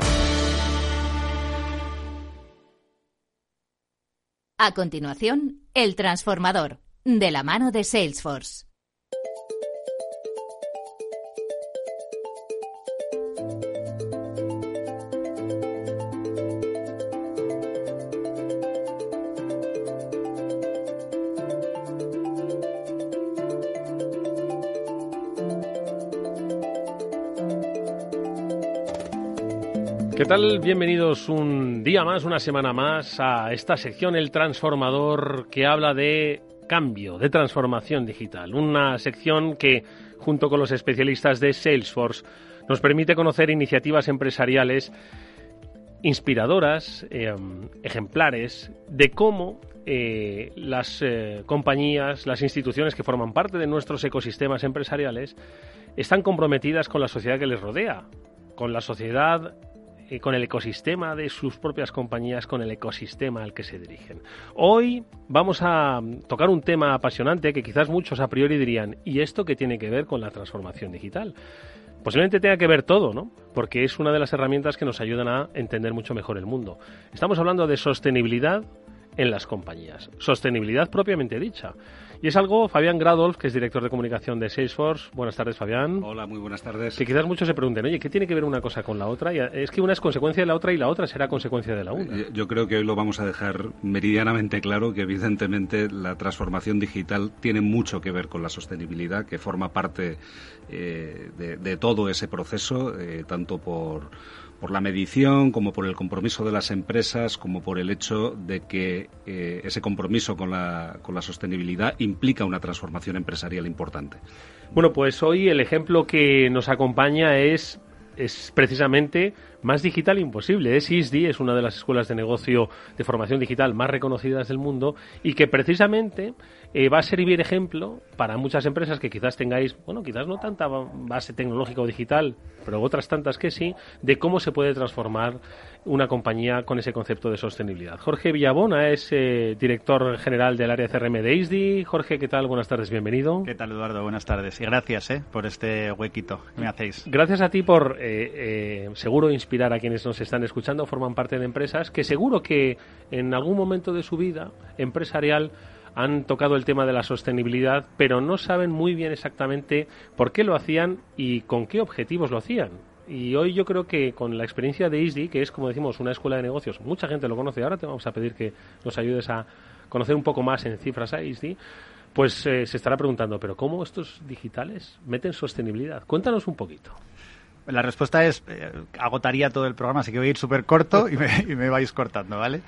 A continuación, El Transformador, de la mano de Salesforce. ¿Qué tal? Bienvenidos un día más, una semana más a esta sección El Transformador que habla de cambio, de transformación digital. Una sección que, junto con los especialistas de Salesforce, nos permite conocer iniciativas empresariales inspiradoras, eh, ejemplares, de cómo eh, las eh, compañías, las instituciones que forman parte de nuestros ecosistemas empresariales están comprometidas con la sociedad que les rodea, con la sociedad eh, con el ecosistema de sus propias compañías, con el ecosistema al que se dirigen. Hoy vamos a tocar un tema apasionante que quizás muchos a priori dirían, ¿y esto qué tiene que ver con la transformación digital? Posiblemente tenga que ver todo, ¿no? Porque es una de las herramientas que nos ayudan a entender mucho mejor el mundo. Estamos hablando de sostenibilidad en las compañías. Sostenibilidad propiamente dicha. Y es algo, Fabián Gradolf, que es director de comunicación de Salesforce. Buenas tardes, Fabián. Hola, muy buenas tardes. Que quizás muchos se pregunten, oye, ¿qué tiene que ver una cosa con la otra? Y es que una es consecuencia de la otra y la otra será consecuencia de la una. Eh, Yo creo que hoy lo vamos a dejar meridianamente claro que evidentemente la transformación digital tiene mucho que ver con la sostenibilidad, que forma parte eh, de, de, todo ese proceso, eh, tanto por por la medición, como por el compromiso de las empresas, como por el hecho de que eh, ese compromiso con la, con la sostenibilidad implica una transformación empresarial importante. Bueno, pues hoy el ejemplo que nos acompaña es es precisamente más digital imposible. SISD es una de las escuelas de negocio de formación digital más reconocidas del mundo y que precisamente eh, va a servir ejemplo para muchas empresas que quizás tengáis, bueno, quizás no tanta base tecnológica o digital, pero otras tantas que sí, de cómo se puede transformar una compañía con ese concepto de sostenibilidad. Jorge Villabona es eh, director general del área CRM de ISDI. Jorge, ¿qué tal? Buenas tardes, bienvenido. ¿Qué tal, Eduardo? Buenas tardes y gracias eh, por este huequito que me hacéis. Gracias a ti por, eh, seguro, inspirar a quienes nos están escuchando, forman parte de empresas que seguro que en algún momento de su vida empresarial han tocado el tema de la sostenibilidad, pero no saben muy bien exactamente por qué lo hacían y con qué objetivos lo hacían. Y hoy yo creo que con la experiencia de ISDI, que es como decimos una escuela de negocios, mucha gente lo conoce, ahora te vamos a pedir que nos ayudes a conocer un poco más en cifras a ISDI, pues eh, se estará preguntando, pero ¿cómo estos digitales meten sostenibilidad? Cuéntanos un poquito. La respuesta es, eh, agotaría todo el programa, así que voy a ir súper corto y me, vais cortando, ¿vale?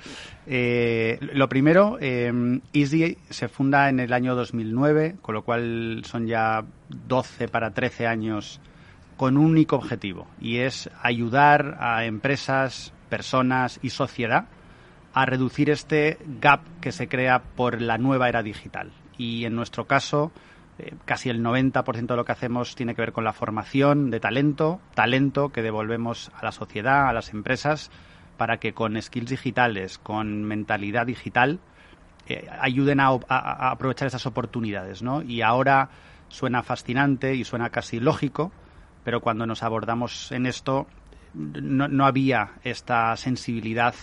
Eh, lo primero, eh, Easy se funda en el año 2009, con lo cual son ya 12 para 13 años con un único objetivo, y es ayudar a empresas, personas y sociedad a reducir este gap que se crea por la nueva era digital. Y en nuestro caso, eh, casi el 90% de lo que hacemos tiene que ver con la formación de talento, talento que devolvemos a la sociedad, a las empresas, para que con skills digitales, con mentalidad digital, eh, ayuden a, aprovechar esas oportunidades. ¿no? Y ahora suena fascinante y suena casi lógico, pero cuando nos abordamos en esto no, no había esta sensibilidad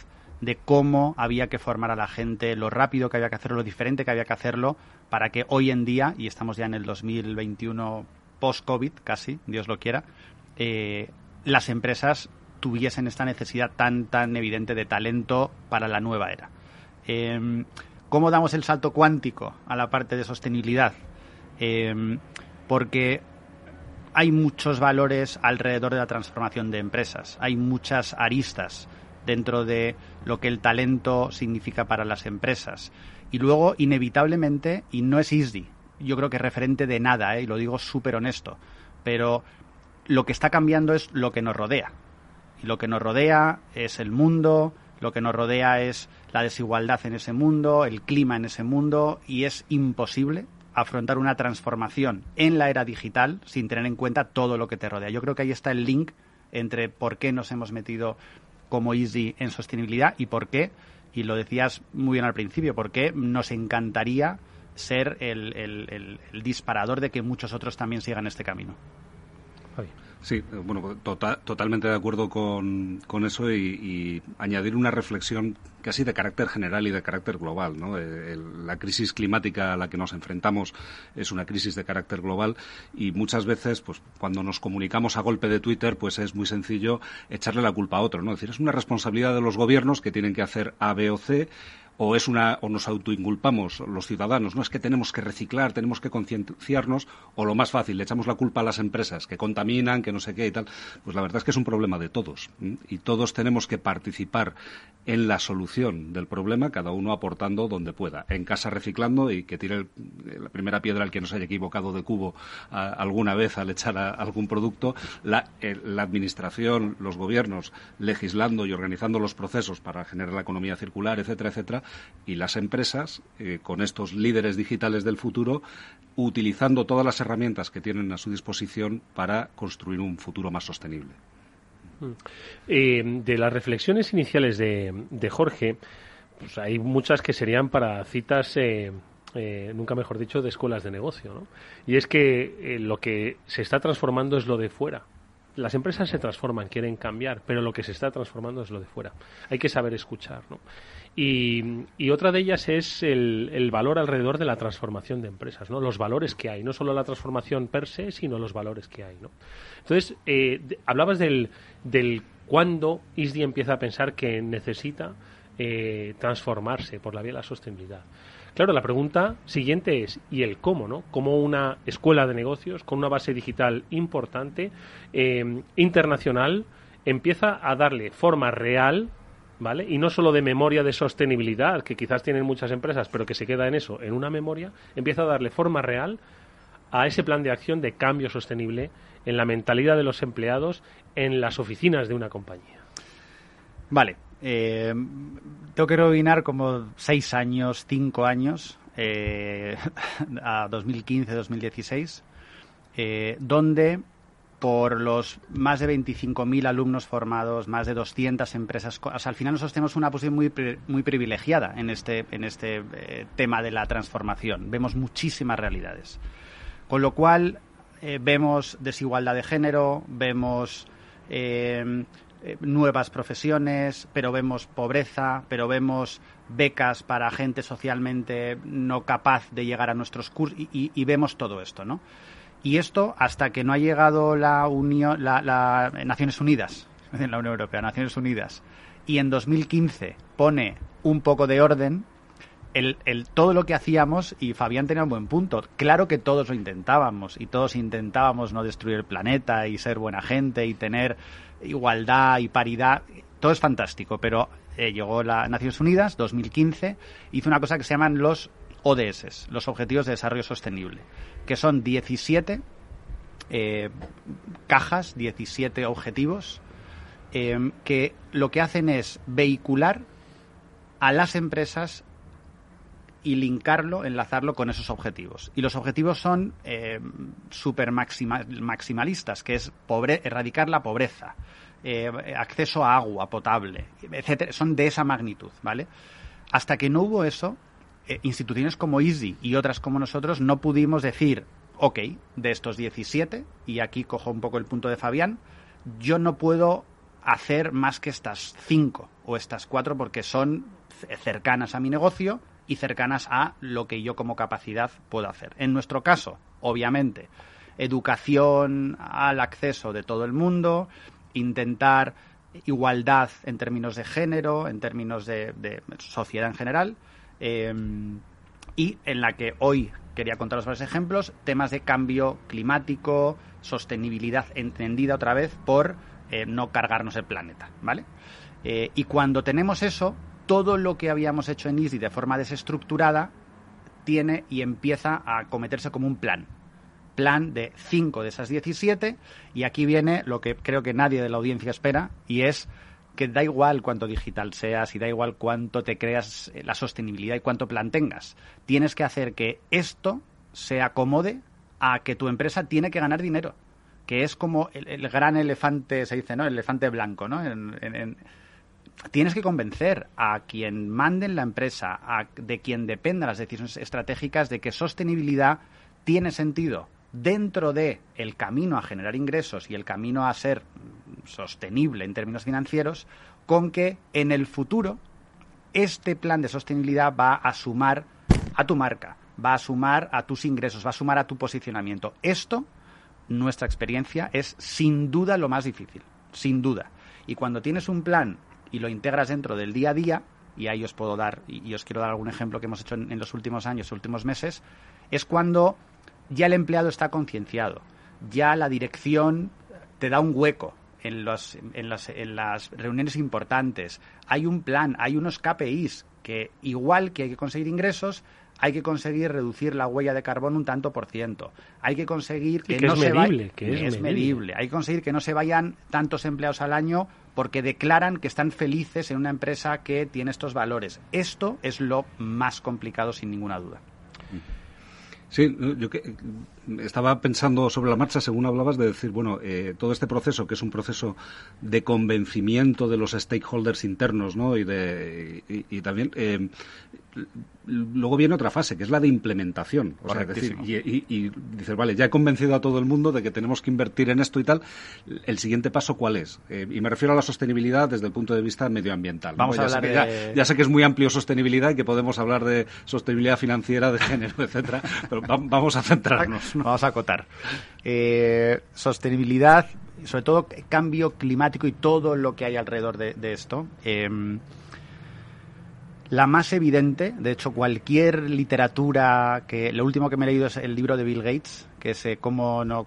de cómo había que formar a la gente, lo rápido que había que hacerlo, lo diferente que había que hacerlo, para que hoy en día, y estamos ya en el 2021 post-COVID casi, Dios lo quiera, eh, las empresas tuviesen esta necesidad tan, tan evidente de talento para la nueva era. Em, ¿Cómo damos el salto cuántico a la parte de sostenibilidad? Em, porque hay muchos valores alrededor de la transformación de empresas, hay muchas aristas dentro de lo que el talento significa para las empresas. Y luego, inevitablemente, y no es easy, yo creo que referente de nada, ¿eh? y lo digo súper honesto, pero lo que está cambiando es lo que nos rodea. Y lo que nos rodea es el mundo, lo que nos rodea es la desigualdad en ese mundo, el clima en ese mundo, y es imposible afrontar una transformación en la era digital sin tener en cuenta todo lo que te rodea. Yo creo que ahí está el link entre por qué nos hemos metido como Easy en sostenibilidad y por qué, y lo decías muy bien al principio, por qué nos encantaría ser el, disparador de que muchos otros también sigan este camino. Sí, bueno, tota-, totalmente de acuerdo con, con eso y, añadir una reflexión casi de carácter general y de carácter global. ¿no? Eh, la crisis climática a la que nos enfrentamos es una crisis de carácter global y muchas veces, pues, cuando nos comunicamos a golpe de Twitter, pues es muy sencillo echarle la culpa a otro. ¿no? Es decir, es una responsabilidad de los gobiernos que tienen que hacer A, B o C o es una o nos autoinculpamos los ciudadanos, no es que tenemos que reciclar, tenemos que concienciarnos o lo más fácil, le echamos la culpa a las empresas que contaminan, que no sé qué y tal. Pues la verdad es que es un problema de todos y todos tenemos que participar en la solución del problema, cada uno aportando donde pueda. En casa reciclando y que tire la primera piedra al que nos haya equivocado de cubo alguna vez al echar algún producto, la, la administración, los gobiernos legislando y organizando los procesos para generar la economía circular, etcétera, etcétera, y las empresas, eh, con estos líderes digitales del futuro, utilizando todas las herramientas que tienen a su disposición para construir un futuro más sostenible. Mm. Eh, de las reflexiones iniciales de, Jorge, pues hay muchas que serían para citas, eh, nunca mejor dicho, de escuelas de negocio. ¿no? Y es que lo que se está transformando es lo de fuera las empresas se transforman, quieren cambiar, pero lo que se está transformando es lo de fuera. Hay que saber escuchar, ¿no? Y, otra de ellas es el, valor alrededor de la transformación de empresas, ¿no? Los valores que hay, no solo la transformación per se, sino los valores que hay, ¿no? Entonces, eh, hablabas del, del cuándo ISDI empieza a pensar que necesita eh, transformarse por la vía de la sostenibilidad. Claro, la pregunta siguiente es, ¿y el cómo, no? ¿Cómo una escuela de negocios con una base digital importante, eh, internacional, empieza a darle forma real ¿vale? Y no solo de memoria de sostenibilidad, que quizás tienen muchas empresas, pero que se queda en eso, en una memoria, empieza a darle forma real a ese plan de acción de cambio sostenible en la mentalidad de los empleados en las oficinas de una compañía. Vale. Eh, tengo que rebobinar como seis años, cinco años, eh, a 2015-2016, eh, donde por los más de 25.000 alumnos formados, más de 200 empresas. al final nosotros tenemos una posición muy, muy privilegiada en este, en este eh, tema de la transformación. Vemos muchísimas realidades. Con lo cual, eh, vemos desigualdad de género, vemos eh, nuevas profesiones, pero vemos pobreza, pero vemos becas para gente socialmente no capaz de llegar a nuestros cursos y vemos todo esto, ¿no? Y esto hasta que no ha llegado la Unión, la, Naciones Unidas, en la Unión Europea, Naciones Unidas, y en 2015 pone un poco de orden, el, el, todo lo que hacíamos, y Fabián tenía un buen punto, claro que todos lo intentábamos, y todos intentábamos no destruir el planeta y ser buena gente y tener igualdad y paridad, todo es fantástico, pero eh, llegó la Naciones Unidas, 2015, hizo una cosa que se llaman los ODS, los Objetivos de Desarrollo Sostenible, que son 17 eh, cajas, 17 objetivos, eh, que lo que hacen es vehicular a las empresas y linkarlo, enlazarlo con esos objetivos. Y los objetivos son eh, super maxima, maximalistas, que es erradicar la pobreza, eh, acceso a agua potable, etcétera. Son de esa magnitud, ¿vale? Hasta que no hubo eso, eh, instituciones como Easy y otras como nosotros no pudimos decir, ok, de estos 17, y aquí cojo un poco el punto de Fabián, yo no puedo hacer más que estas cinco o estas cuatro porque son cercanas a mi negocio y cercanas a lo que yo como capacidad puedo hacer. En nuestro caso, obviamente, educación al acceso de todo el mundo, intentar igualdad en términos de género, en términos de sociedad en general, eh, y en la que hoy quería contaros varios ejemplos, temas de cambio climático, sostenibilidad entendida otra vez por eh, no cargarnos el planeta, ¿vale? Eh, y cuando tenemos eso, todo lo que habíamos hecho en Easy de forma desestructurada tiene y empieza a cometerse como un plan. Plan de 5 de esas 17 y aquí viene lo que creo que nadie de la audiencia espera y es que da igual cuánto digital seas y da igual cuánto te creas la sostenibilidad y cuánto plan tengas. Tienes que hacer que esto se acomode a que tu empresa tiene que ganar dinero, que es como el, gran elefante, se dice, ¿no? El elefante blanco, ¿no? En, en, en, tienes que convencer a quien mande en la empresa, a, de quien dependan las decisiones estratégicas, de que sostenibilidad tiene sentido dentro de el camino a generar ingresos y el camino a ser sostenible en términos financieros, con que en el futuro este plan de sostenibilidad va a sumar a tu marca, va a sumar a tus ingresos, va a sumar a tu posicionamiento. Esto, nuestra experiencia, es sin duda lo más difícil, sin duda. Y cuando tienes un plan y lo integras dentro del día a día, y ahí os puedo dar, y os quiero dar algún ejemplo que hemos hecho en, en los últimos años, últimos meses, es cuando ya el empleado está concienciado, ya la dirección te da un hueco en, los, en, las, en las reuniones importantes, hay un plan, hay unos KPIs que igual que hay que conseguir ingresos, hay que conseguir reducir la huella de carbono un tanto por ciento. Hay que conseguir que, que no es se medible, vaya, que es es medible. medible. Hay que conseguir que no se vayan tantos empleados al año porque declaran que están felices en una empresa que tiene estos valores. Esto es lo más complicado sin ninguna duda. Sí, yo que, estaba pensando sobre la marcha según hablabas de decir, bueno, eh, todo este proceso, que es un proceso de convencimiento de los stakeholders internos, ¿no? Y, de, y, y también, eh, luego viene otra fase, que es la de implementación. O sea, es decir, y, y, y, dices, vale, ya he convencido a todo el mundo de que tenemos que invertir en esto y tal. ¿El siguiente paso cuál es? Eh, y me refiero a la sostenibilidad desde el punto de vista medioambiental. Vamos ¿no? a ya, hablar sé que, de... ya, ya, sé que es muy amplio sostenibilidad y que podemos hablar de sostenibilidad financiera, de género, etcétera, pero va, vamos a centrarnos. Vamos a acotar. Eh, sostenibilidad, sobre todo cambio climático y todo lo que hay alrededor de, esto. Eh, la más evidente, de hecho, cualquier literatura que lo último que me he leído es el libro de Bill Gates, que es eh, cómo no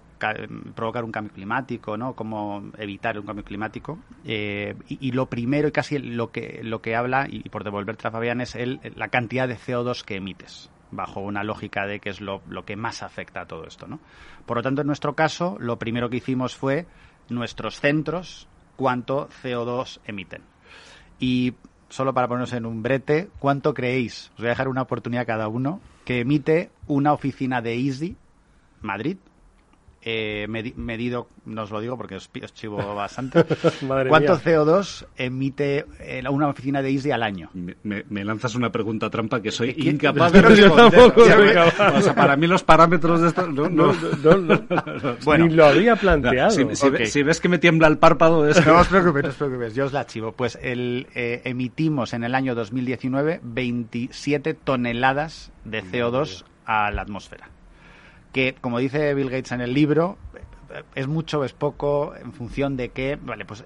provocar un cambio climático, ¿no? Cómo evitar un cambio climático. Eh, y, lo primero y casi lo que lo que habla y, por devolverte a Fabián es la cantidad de CO2 que emites bajo una lógica de que es lo, lo que más afecta a todo esto, ¿no? Por lo tanto, en nuestro caso, lo primero que hicimos fue nuestros centros cuánto CO2 emiten. Y solo para ponernos en un brete, ¿cuánto creéis? Os voy a dejar una oportunidad a cada uno que emite una oficina de Easy, Madrid. Eh, medido, no os lo digo porque os, os chivo bastante. ¿Cuánto mía. CO2 emite eh, una oficina de Easy al año? Me, me, me lanzas una pregunta trampa que soy ¿Qué? incapaz de responder. o sea, para mí los parámetros de esto... No, no, no, no bueno, ni lo había planteado. Si, si, okay. si, ves que me tiembla el párpado... Es... No os preocupéis, no os preocupéis, yo os la chivo. Pues el, eh, emitimos en el año 2019 27 toneladas de CO2 a la atmósfera que, como dice Bill Gates en el libro, es mucho, es poco, en función de qué. Vale, pues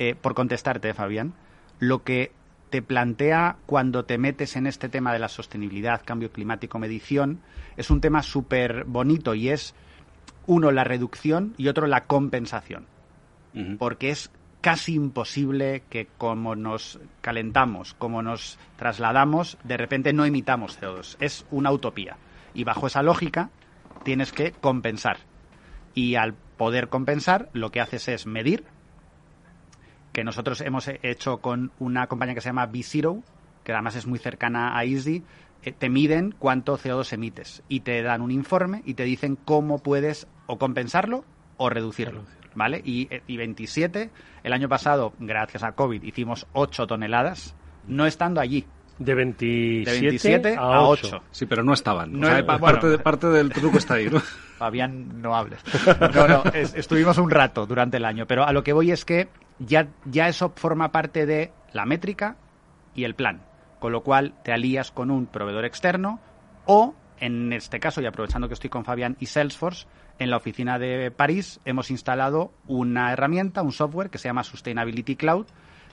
eh, por contestarte, Fabián, lo que te plantea cuando te metes en este tema de la sostenibilidad, cambio climático, medición, es un tema súper bonito y es, uno, la reducción y otro, la compensación. Porque es casi imposible que como nos calentamos, como nos trasladamos, de repente no emitamos CO2. Es una utopía. Y bajo esa lógica tienes que compensar. Y al poder compensar, lo que haces es medir, que nosotros hemos hecho con una compañía que se llama B0, que además es muy cercana a Easy, eh, te miden cuánto CO2 emites y te dan un informe y te dicen cómo puedes o compensarlo o reducirlo. ¿Vale? Y, eh, y 27, el año pasado, gracias a COVID, hicimos 8 toneladas, no estando allí. De 27, De 27 a a 8. 8. Sí, pero no estaban. No O sea, es- pa- bueno. parte, de- parte del truco está ahí, ¿no? Fabián, no hables. No, no, es- estuvimos un rato durante el año, pero a lo que voy es que ya, ya eso forma parte de la métrica y el plan, con lo cual te alías con un proveedor externo o, en este caso, y aprovechando que estoy con Fabián y Salesforce, en la oficina de París hemos instalado una herramienta, un software que se llama Sustainability Cloud,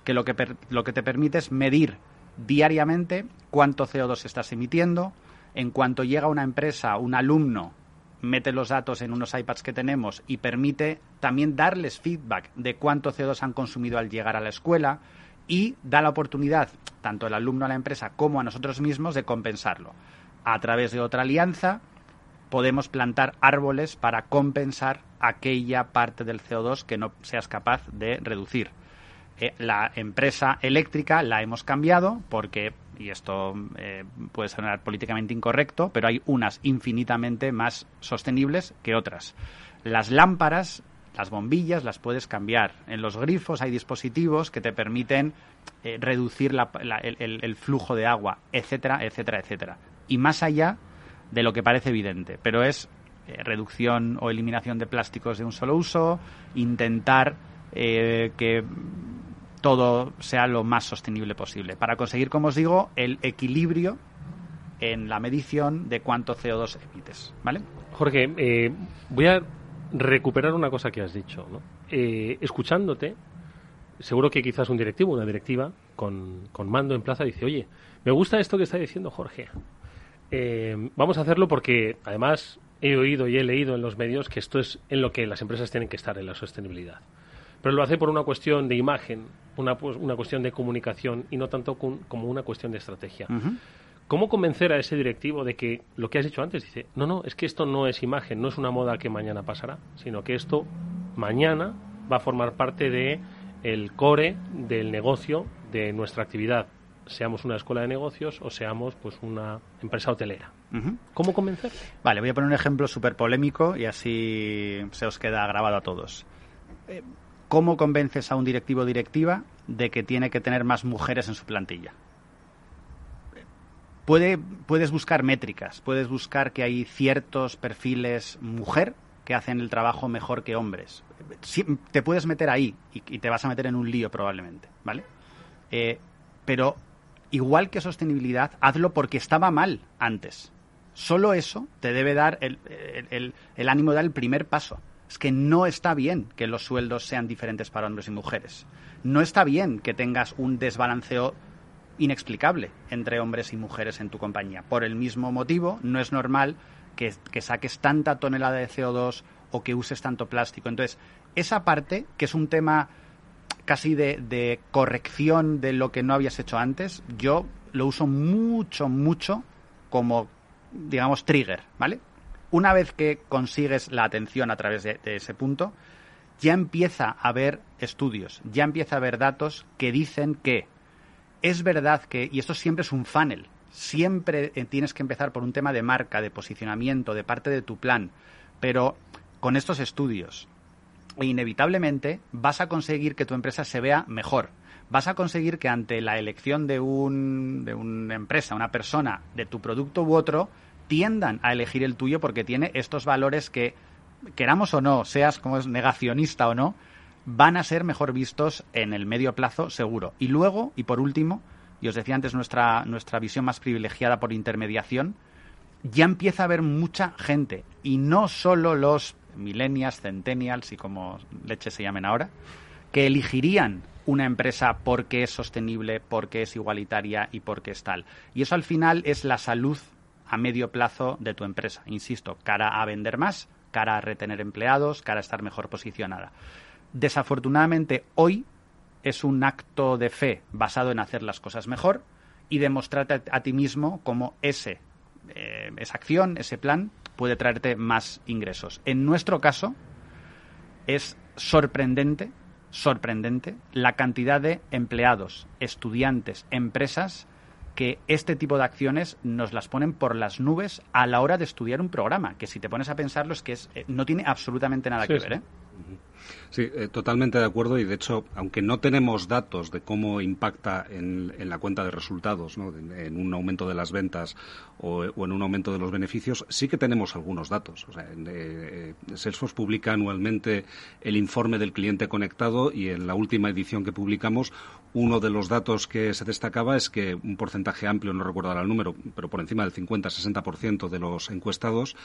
que lo que, per- lo que te permite es medir diariamente cuánto CO2 estás emitiendo, en cuanto llega una empresa, un alumno, mete los datos en unos iPads que tenemos y permite también darles feedback de cuánto CO2 han consumido al llegar a la escuela y da la oportunidad, tanto al alumno, a la empresa, como a nosotros mismos, de compensarlo. A través de otra alianza podemos plantar árboles para compensar aquella parte del CO2 que no seas capaz de reducir. Eh, la empresa eléctrica la hemos cambiado porque, y esto eh, puede sonar políticamente incorrecto, pero hay unas infinitamente más sostenibles que otras. Las lámparas, las bombillas, las puedes cambiar. En los grifos hay dispositivos que te permiten eh, reducir la- la- el, flujo de agua, etcétera, etcétera, etcétera. Y más allá de lo que parece evidente, pero es eh, reducción o eliminación de plásticos de un solo uso, intentar eh, que todo sea lo más sostenible posible, para conseguir, como os digo, el equilibrio en la medición de cuánto CO2 emites, ¿vale? Jorge, eh, voy a recuperar una cosa que has dicho. Eh, escuchándote, seguro que quizás un directivo, una directiva, con, con mando en plaza, dice, oye, me gusta esto que está diciendo Jorge. Eh, vamos a hacerlo porque, además, he oído y he leído en los medios que esto es en lo que las empresas tienen que estar, en la sostenibilidad. Pero lo hace por una cuestión de imagen, una, pues, una cuestión de comunicación y no tanto con- como una cuestión de estrategia. ¿Cómo convencer a ese directivo de que lo que has dicho antes dice, no, no, es que esto no es imagen, no es una moda que mañana pasará, sino que esto mañana va a formar parte de el core del negocio de nuestra actividad, seamos una escuela de negocios o seamos pues una empresa hotelera. ¿Cómo convencerle? Vale, voy a poner un ejemplo súper polémico y así se os queda grabado a todos. Eh, ¿Cómo convences a un directivo o directiva de que tiene que tener más mujeres en su plantilla? Puede, puedes buscar métricas, puedes buscar que hay ciertos perfiles mujer que hacen el trabajo mejor que hombres. Te puedes meter ahí y, te vas a meter en un lío probablemente, ¿vale? Eh, pero igual que sostenibilidad, hazlo porque estaba mal antes. Solo eso te debe dar el- el ánimo de dar el primer paso. Es que no está bien que los sueldos sean diferentes para hombres y mujeres. No está bien que tengas un desbalanceo inexplicable entre hombres y mujeres en tu compañía. Por el mismo motivo, no es normal que, que saques tanta tonelada de CO2 o que uses tanto plástico. Entonces, esa parte, que es un tema casi de corrección de lo que no habías hecho antes, yo lo uso mucho, mucho como, digamos, trigger, ¿vale? Una vez que consigues la atención a través de, ese punto, ya empieza a haber estudios, ya empieza a haber datos que dicen que es verdad que, y esto siempre es un funnel, siempre eh, tienes que empezar por un tema de marca, de posicionamiento, de parte de tu plan, pero con estos estudios, inevitablemente vas a conseguir que tu empresa se vea mejor. Vas a conseguir que ante la elección de, un, de una empresa, una persona, de tu producto u otro, tiendan a elegir el tuyo porque tiene estos valores que, queramos o no, seas como es negacionista o no, van a ser mejor vistos en el medio plazo seguro. Y luego, y por último, y os decía antes nuestra, nuestra visión más privilegiada por intermediación, ya empieza a haber mucha gente, y no solo los millennials, centennials y como leche se llamen ahora, que elegirían una empresa porque es sostenible, porque es igualitaria y porque es tal. Y eso al final es la salud a medio plazo de tu empresa. Insisto, cara a vender más, cara a retener empleados, cara a estar mejor posicionada. Desafortunadamente, hoy es un acto de fe basado en hacer las cosas mejor y demostrarte a, ti mismo cómo ese, eh, esa acción, ese plan, puede traerte más ingresos. En nuestro caso, es sorprendente, sorprendente la cantidad de empleados, estudiantes, empresas que este tipo de acciones nos las ponen por las nubes a la hora de estudiar un programa, que si te pones a pensarlo es que es, eh, no tiene absolutamente nada Sí, que sí. ver. ¿eh? Sí, eh, totalmente de acuerdo y de hecho, aunque no tenemos datos de cómo impacta en, la cuenta de resultados, ¿no? en un aumento de las ventas o, o en un aumento de los beneficios, sí que tenemos algunos datos. O sea, en, eh, eh, Salesforce publica anualmente el informe del cliente conectado y en la última edición que publicamos, uno de los datos que se destacaba es que un porcentaje amplio, no recuerdo ahora el número, pero por encima del 50-60% de los encuestados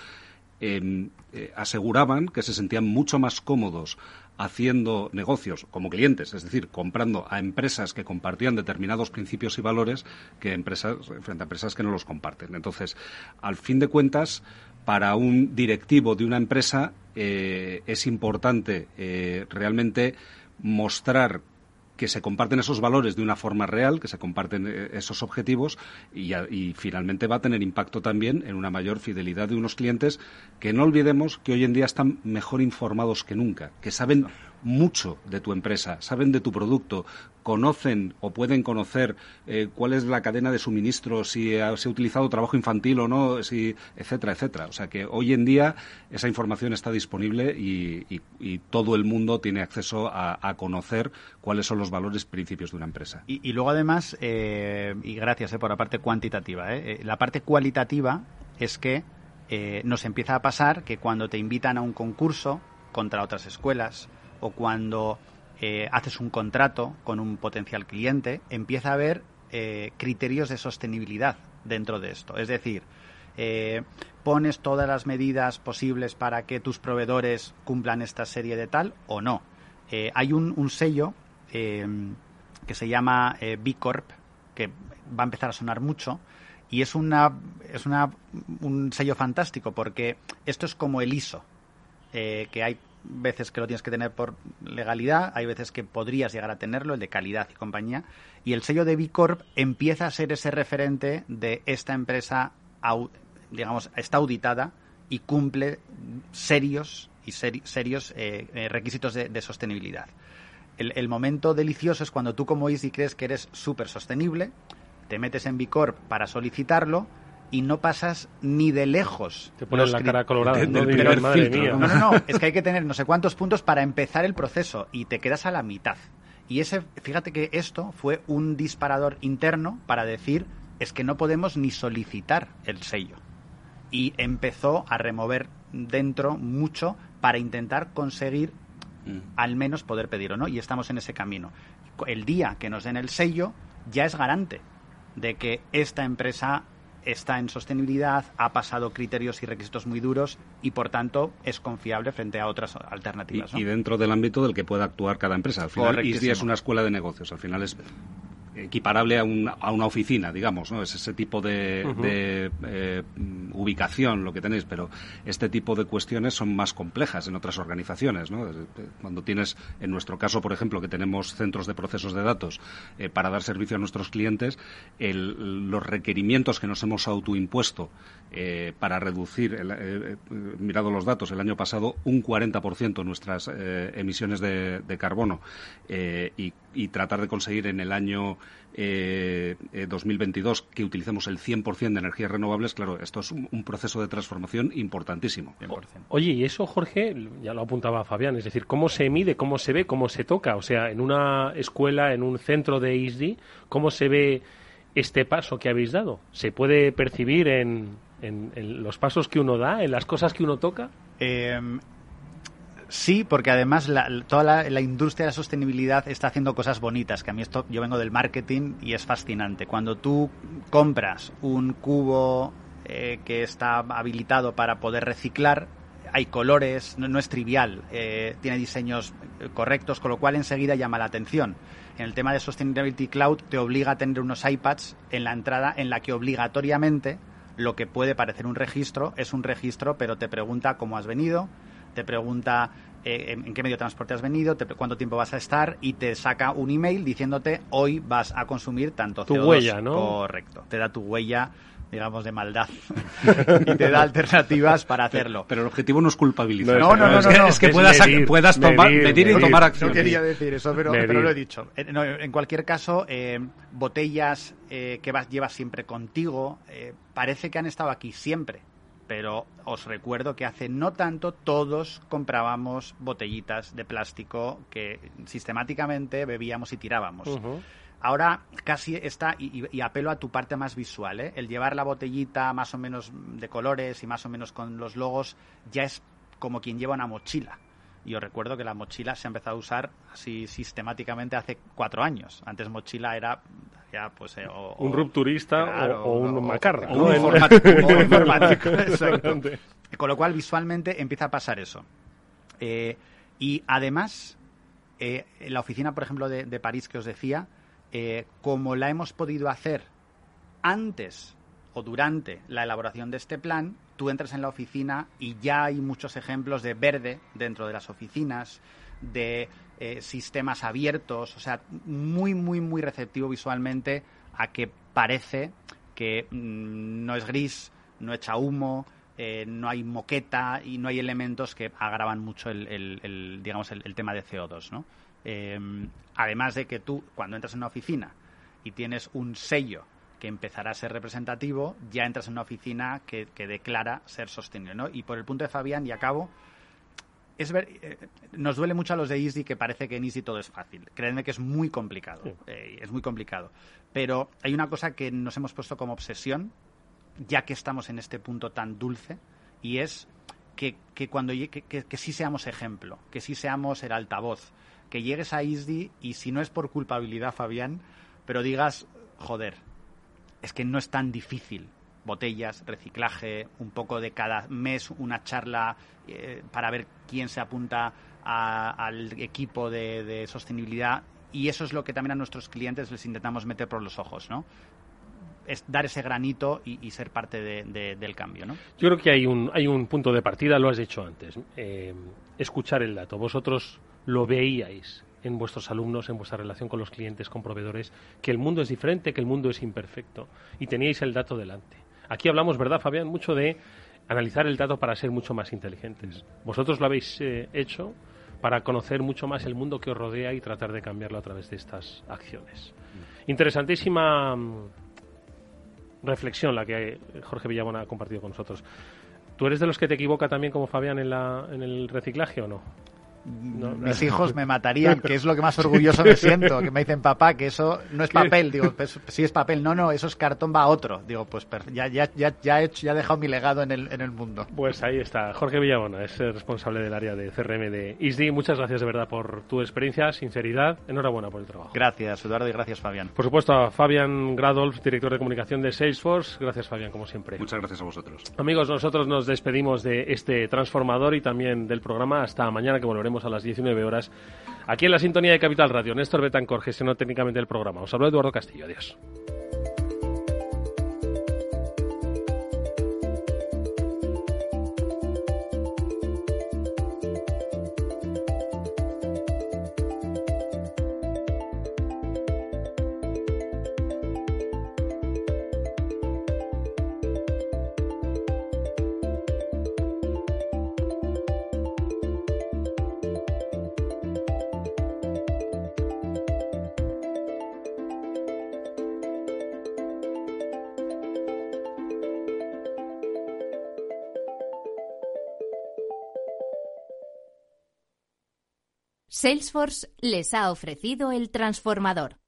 eh, aseguraban que se sentían mucho más cómodos haciendo negocios como clientes, es decir, comprando a empresas que compartían determinados principios y valores que empresas frente a empresas que no los comparten. Entonces, al fin de cuentas, para un directivo de una empresa eh, es importante eh, realmente mostrar que se comparten esos valores de una forma real, que se comparten eh, esos objetivos y, finalmente va a tener impacto también en una mayor fidelidad de unos clientes que no olvidemos que hoy en día están mejor informados que nunca, que saben mucho de tu empresa, saben de tu producto, conocen o pueden conocer eh, cuál es la cadena de suministro, si se ha utilizado trabajo infantil o no, si, etcétera, etcétera. O sea que hoy en día esa información está disponible y, y- todo el mundo tiene acceso a, conocer cuáles son los valores principios de una empresa. Y, y luego además, eh, y gracias eh, por la parte cuantitativa, eh, la parte cualitativa es que nos empieza a pasar que cuando te invitan a un concurso contra otras escuelas o cuando eh, haces un contrato con un potencial cliente, empieza a haber eh, criterios de sostenibilidad dentro de esto. Es decir, eh, pones todas las medidas posibles para que tus proveedores cumplan esta serie de tal o no. Eh, hay un, sello eh, que se llama B Corp, que va a empezar a sonar mucho, y es una es una, un sello fantástico porque esto es como el ISO, eh, que hay veces que lo tienes que tener por legalidad, hay veces que podrías llegar a tenerlo, el de calidad y compañía, y el sello de B Corp empieza a ser ese referente de esta empresa, digamos, está auditada y cumple serios y seri- serios eh, eh, requisitos de, de sostenibilidad. El, el momento delicioso es cuando tú como Easy crees que eres súper sostenible, te metes en B Corp para solicitarlo y no pasas ni de lejos. Te pones los la cara colorada, de- ¿no? del madre mía. No, no, no, es que hay que tener no sé cuántos puntos para empezar el proceso y te quedas a la mitad. Y ese, fíjate que esto fue un disparador interno para decir es que no podemos ni solicitar el sello. Y empezó a remover dentro mucho para intentar conseguir al menos poder pedirlo, ¿no? Y estamos en ese camino. El día que nos den el sello ya es garante de que esta empresa está en sostenibilidad, ha pasado criterios y requisitos muy duros y por tanto es confiable frente a otras alternativas. ¿no? Y, y dentro del ámbito del que pueda actuar cada empresa. Al final. ISDI es una escuela de negocios. Al final es equiparable a, un- a una oficina, digamos, ¿no? Es ese tipo de, de, eh, ubicación lo que tenéis, pero este tipo de cuestiones son más complejas en otras organizaciones, ¿no? Cuando tienes, en nuestro caso, por ejemplo, que tenemos centros de procesos de datos eh, para dar servicio a nuestros clientes, el- los requerimientos que nos hemos autoimpuesto eh, para reducir, el- eh, eh, mirado los datos, el año pasado un 40% nuestras eh, emisiones de, de carbono eh, y, y tratar de conseguir en el año eh, eh, 2022 que utilicemos el 100% de energías renovables, claro, esto es un, un proceso de transformación importantísimo. Oye, y eso, Jorge, ya lo apuntaba Fabián, es decir, ¿cómo se mide, cómo se ve, cómo se toca? O sea, en una escuela, en un centro de ISDI, ¿cómo se ve este paso que habéis dado? ¿Se puede percibir en, en- en los pasos que uno da, en las cosas que uno toca? Eh, sí, porque además la- toda la, la industria de la sostenibilidad está haciendo cosas bonitas, que a mí esto, yo vengo del marketing y es fascinante. Cuando tú compras un cubo eh, que está habilitado para poder reciclar, hay colores, no, no es trivial, eh, tiene diseños eh, correctos, con lo cual enseguida llama la atención. En el tema de Sustainability Cloud te obliga a tener unos iPads en la entrada en la que obligatoriamente lo que puede parecer un registro es un registro, pero te pregunta cómo has venido, te pregunta eh, en, qué medio de transporte has venido, te, cuánto tiempo vas a estar y te saca un email diciéndote hoy vas a consumir tanto Tu CO2. huella, ¿no? Correcto. Te da tu huella, digamos, de maldad y te da alternativas para hacerlo. Pero el objetivo no es culpabilizar. No, no, no, es no, que, no. es que Es puedas, medir, puedas tomar, medir, medir y medir. tomar No acción. quería decir eso, pero, pero lo he dicho. Eh, no, en cualquier caso, eh, botellas eh, que vas, llevas siempre contigo, eh, parece que han estado aquí siempre. Pero os recuerdo que hace no tanto todos comprábamos botellitas de plástico que sistemáticamente bebíamos y tirábamos. Ahora casi está, y, apelo a tu parte más visual, ¿eh? el llevar la botellita más o menos de colores y más o menos con los logos ya es como quien lleva una mochila. Y os recuerdo que la mochila se ha empezado a usar así sistemáticamente hace cuatro años. Antes mochila era ya pues eh, o- Un rupturista o- claro, o, un macarra. un informático, o un informático, exacto. Con lo cual, visualmente empieza a pasar eso. Eh, y además, eh, en la oficina, por ejemplo, de, de París que os decía, eh, como la hemos podido hacer antes o durante la elaboración de este plan, tú entras en la oficina y ya hay muchos ejemplos de verde dentro de las oficinas, de eh, sistemas abiertos, o sea, muy, muy, muy receptivo visualmente a que parece que mm, no es gris, no echa humo, eh, no hay moqueta y no hay elementos que agravan mucho el, el- el, digamos, el, el tema de CO2, ¿no? Eh, además de que tú, cuando entras en una oficina y tienes un sello que empezará a ser representativo, ya entras en una oficina que, que declara ser sostenible, ¿no? Y por el punto de Fabián, y acabo, es ver, eh, nos duele mucho a los de Easy que parece que en Easy todo es fácil. Créanme que es muy complicado, eh, es muy complicado. Pero hay una cosa que nos hemos puesto como obsesión, ya que estamos en este punto tan dulce, y es que, que cuando que- que sí seamos ejemplo, que sí seamos el altavoz, que llegues a ISDI y si no es por culpabilidad, Fabián, pero digas, joder, es que no es tan difícil. Botellas, reciclaje, un poco de cada mes una charla eh, para ver quién se apunta al equipo de, sostenibilidad. Y eso es lo que también a nuestros clientes les intentamos meter por los ojos, ¿no? Es dar ese granito y, ser parte de- de- del cambio, ¿no? Yo creo que hay un, hay un punto de partida, lo has dicho antes. eh, escuchar el dato. Vosotros lo veíais en vuestros alumnos, en vuestra relación con los clientes, con proveedores, que el mundo es diferente, que el mundo es imperfecto. Y teníais el dato delante. Aquí hablamos, ¿verdad, Fabián? Mucho de analizar el dato para ser mucho más inteligentes. Vosotros lo habéis eh, hecho para conocer mucho más el mundo que os rodea y tratar de cambiarlo a través de estas acciones. Interesantísima mm, reflexión la que Jorge Villabona ha compartido con nosotros. ¿Tú eres de los que te equivoca también como Fabián en, la, en el reciclaje o no? No, Mis hijos me matarían, que es lo que más orgulloso me siento, que me dicen, papá, que eso no es papel. Digo, pues sí es papel. No, no, eso es cartón, va a otro. Digo, pues ya, ya, ya, ya, he, hecho, ya he dejado mi legado en el, en el mundo. Pues ahí está, Jorge Villabona, es el responsable del área de CRM de ISDI. Muchas gracias de verdad por tu experiencia, sinceridad. Enhorabuena por el trabajo. Gracias, Eduardo, y gracias, Fabián. Por supuesto, a Fabián Gradolf, director de comunicación de Salesforce. Gracias, Fabián, como siempre. Muchas gracias a vosotros. Amigos, nosotros nos despedimos de este transformador y también del programa hasta mañana que volveremos a las 19 horas aquí en la sintonía de Capital Radio. Néstor Betancor gestionó técnicamente el programa. Os habló Eduardo Castillo. Adiós. Les ha ofrecido el transformador.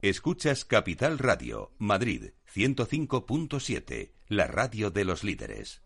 Escuchas Capital Radio, Madrid 105.7, la radio de los líderes.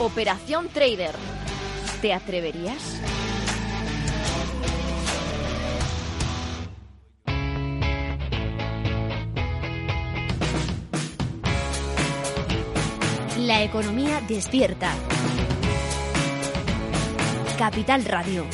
Operación Trader. ¿Te atreverías? La economía despierta. Capital Radio.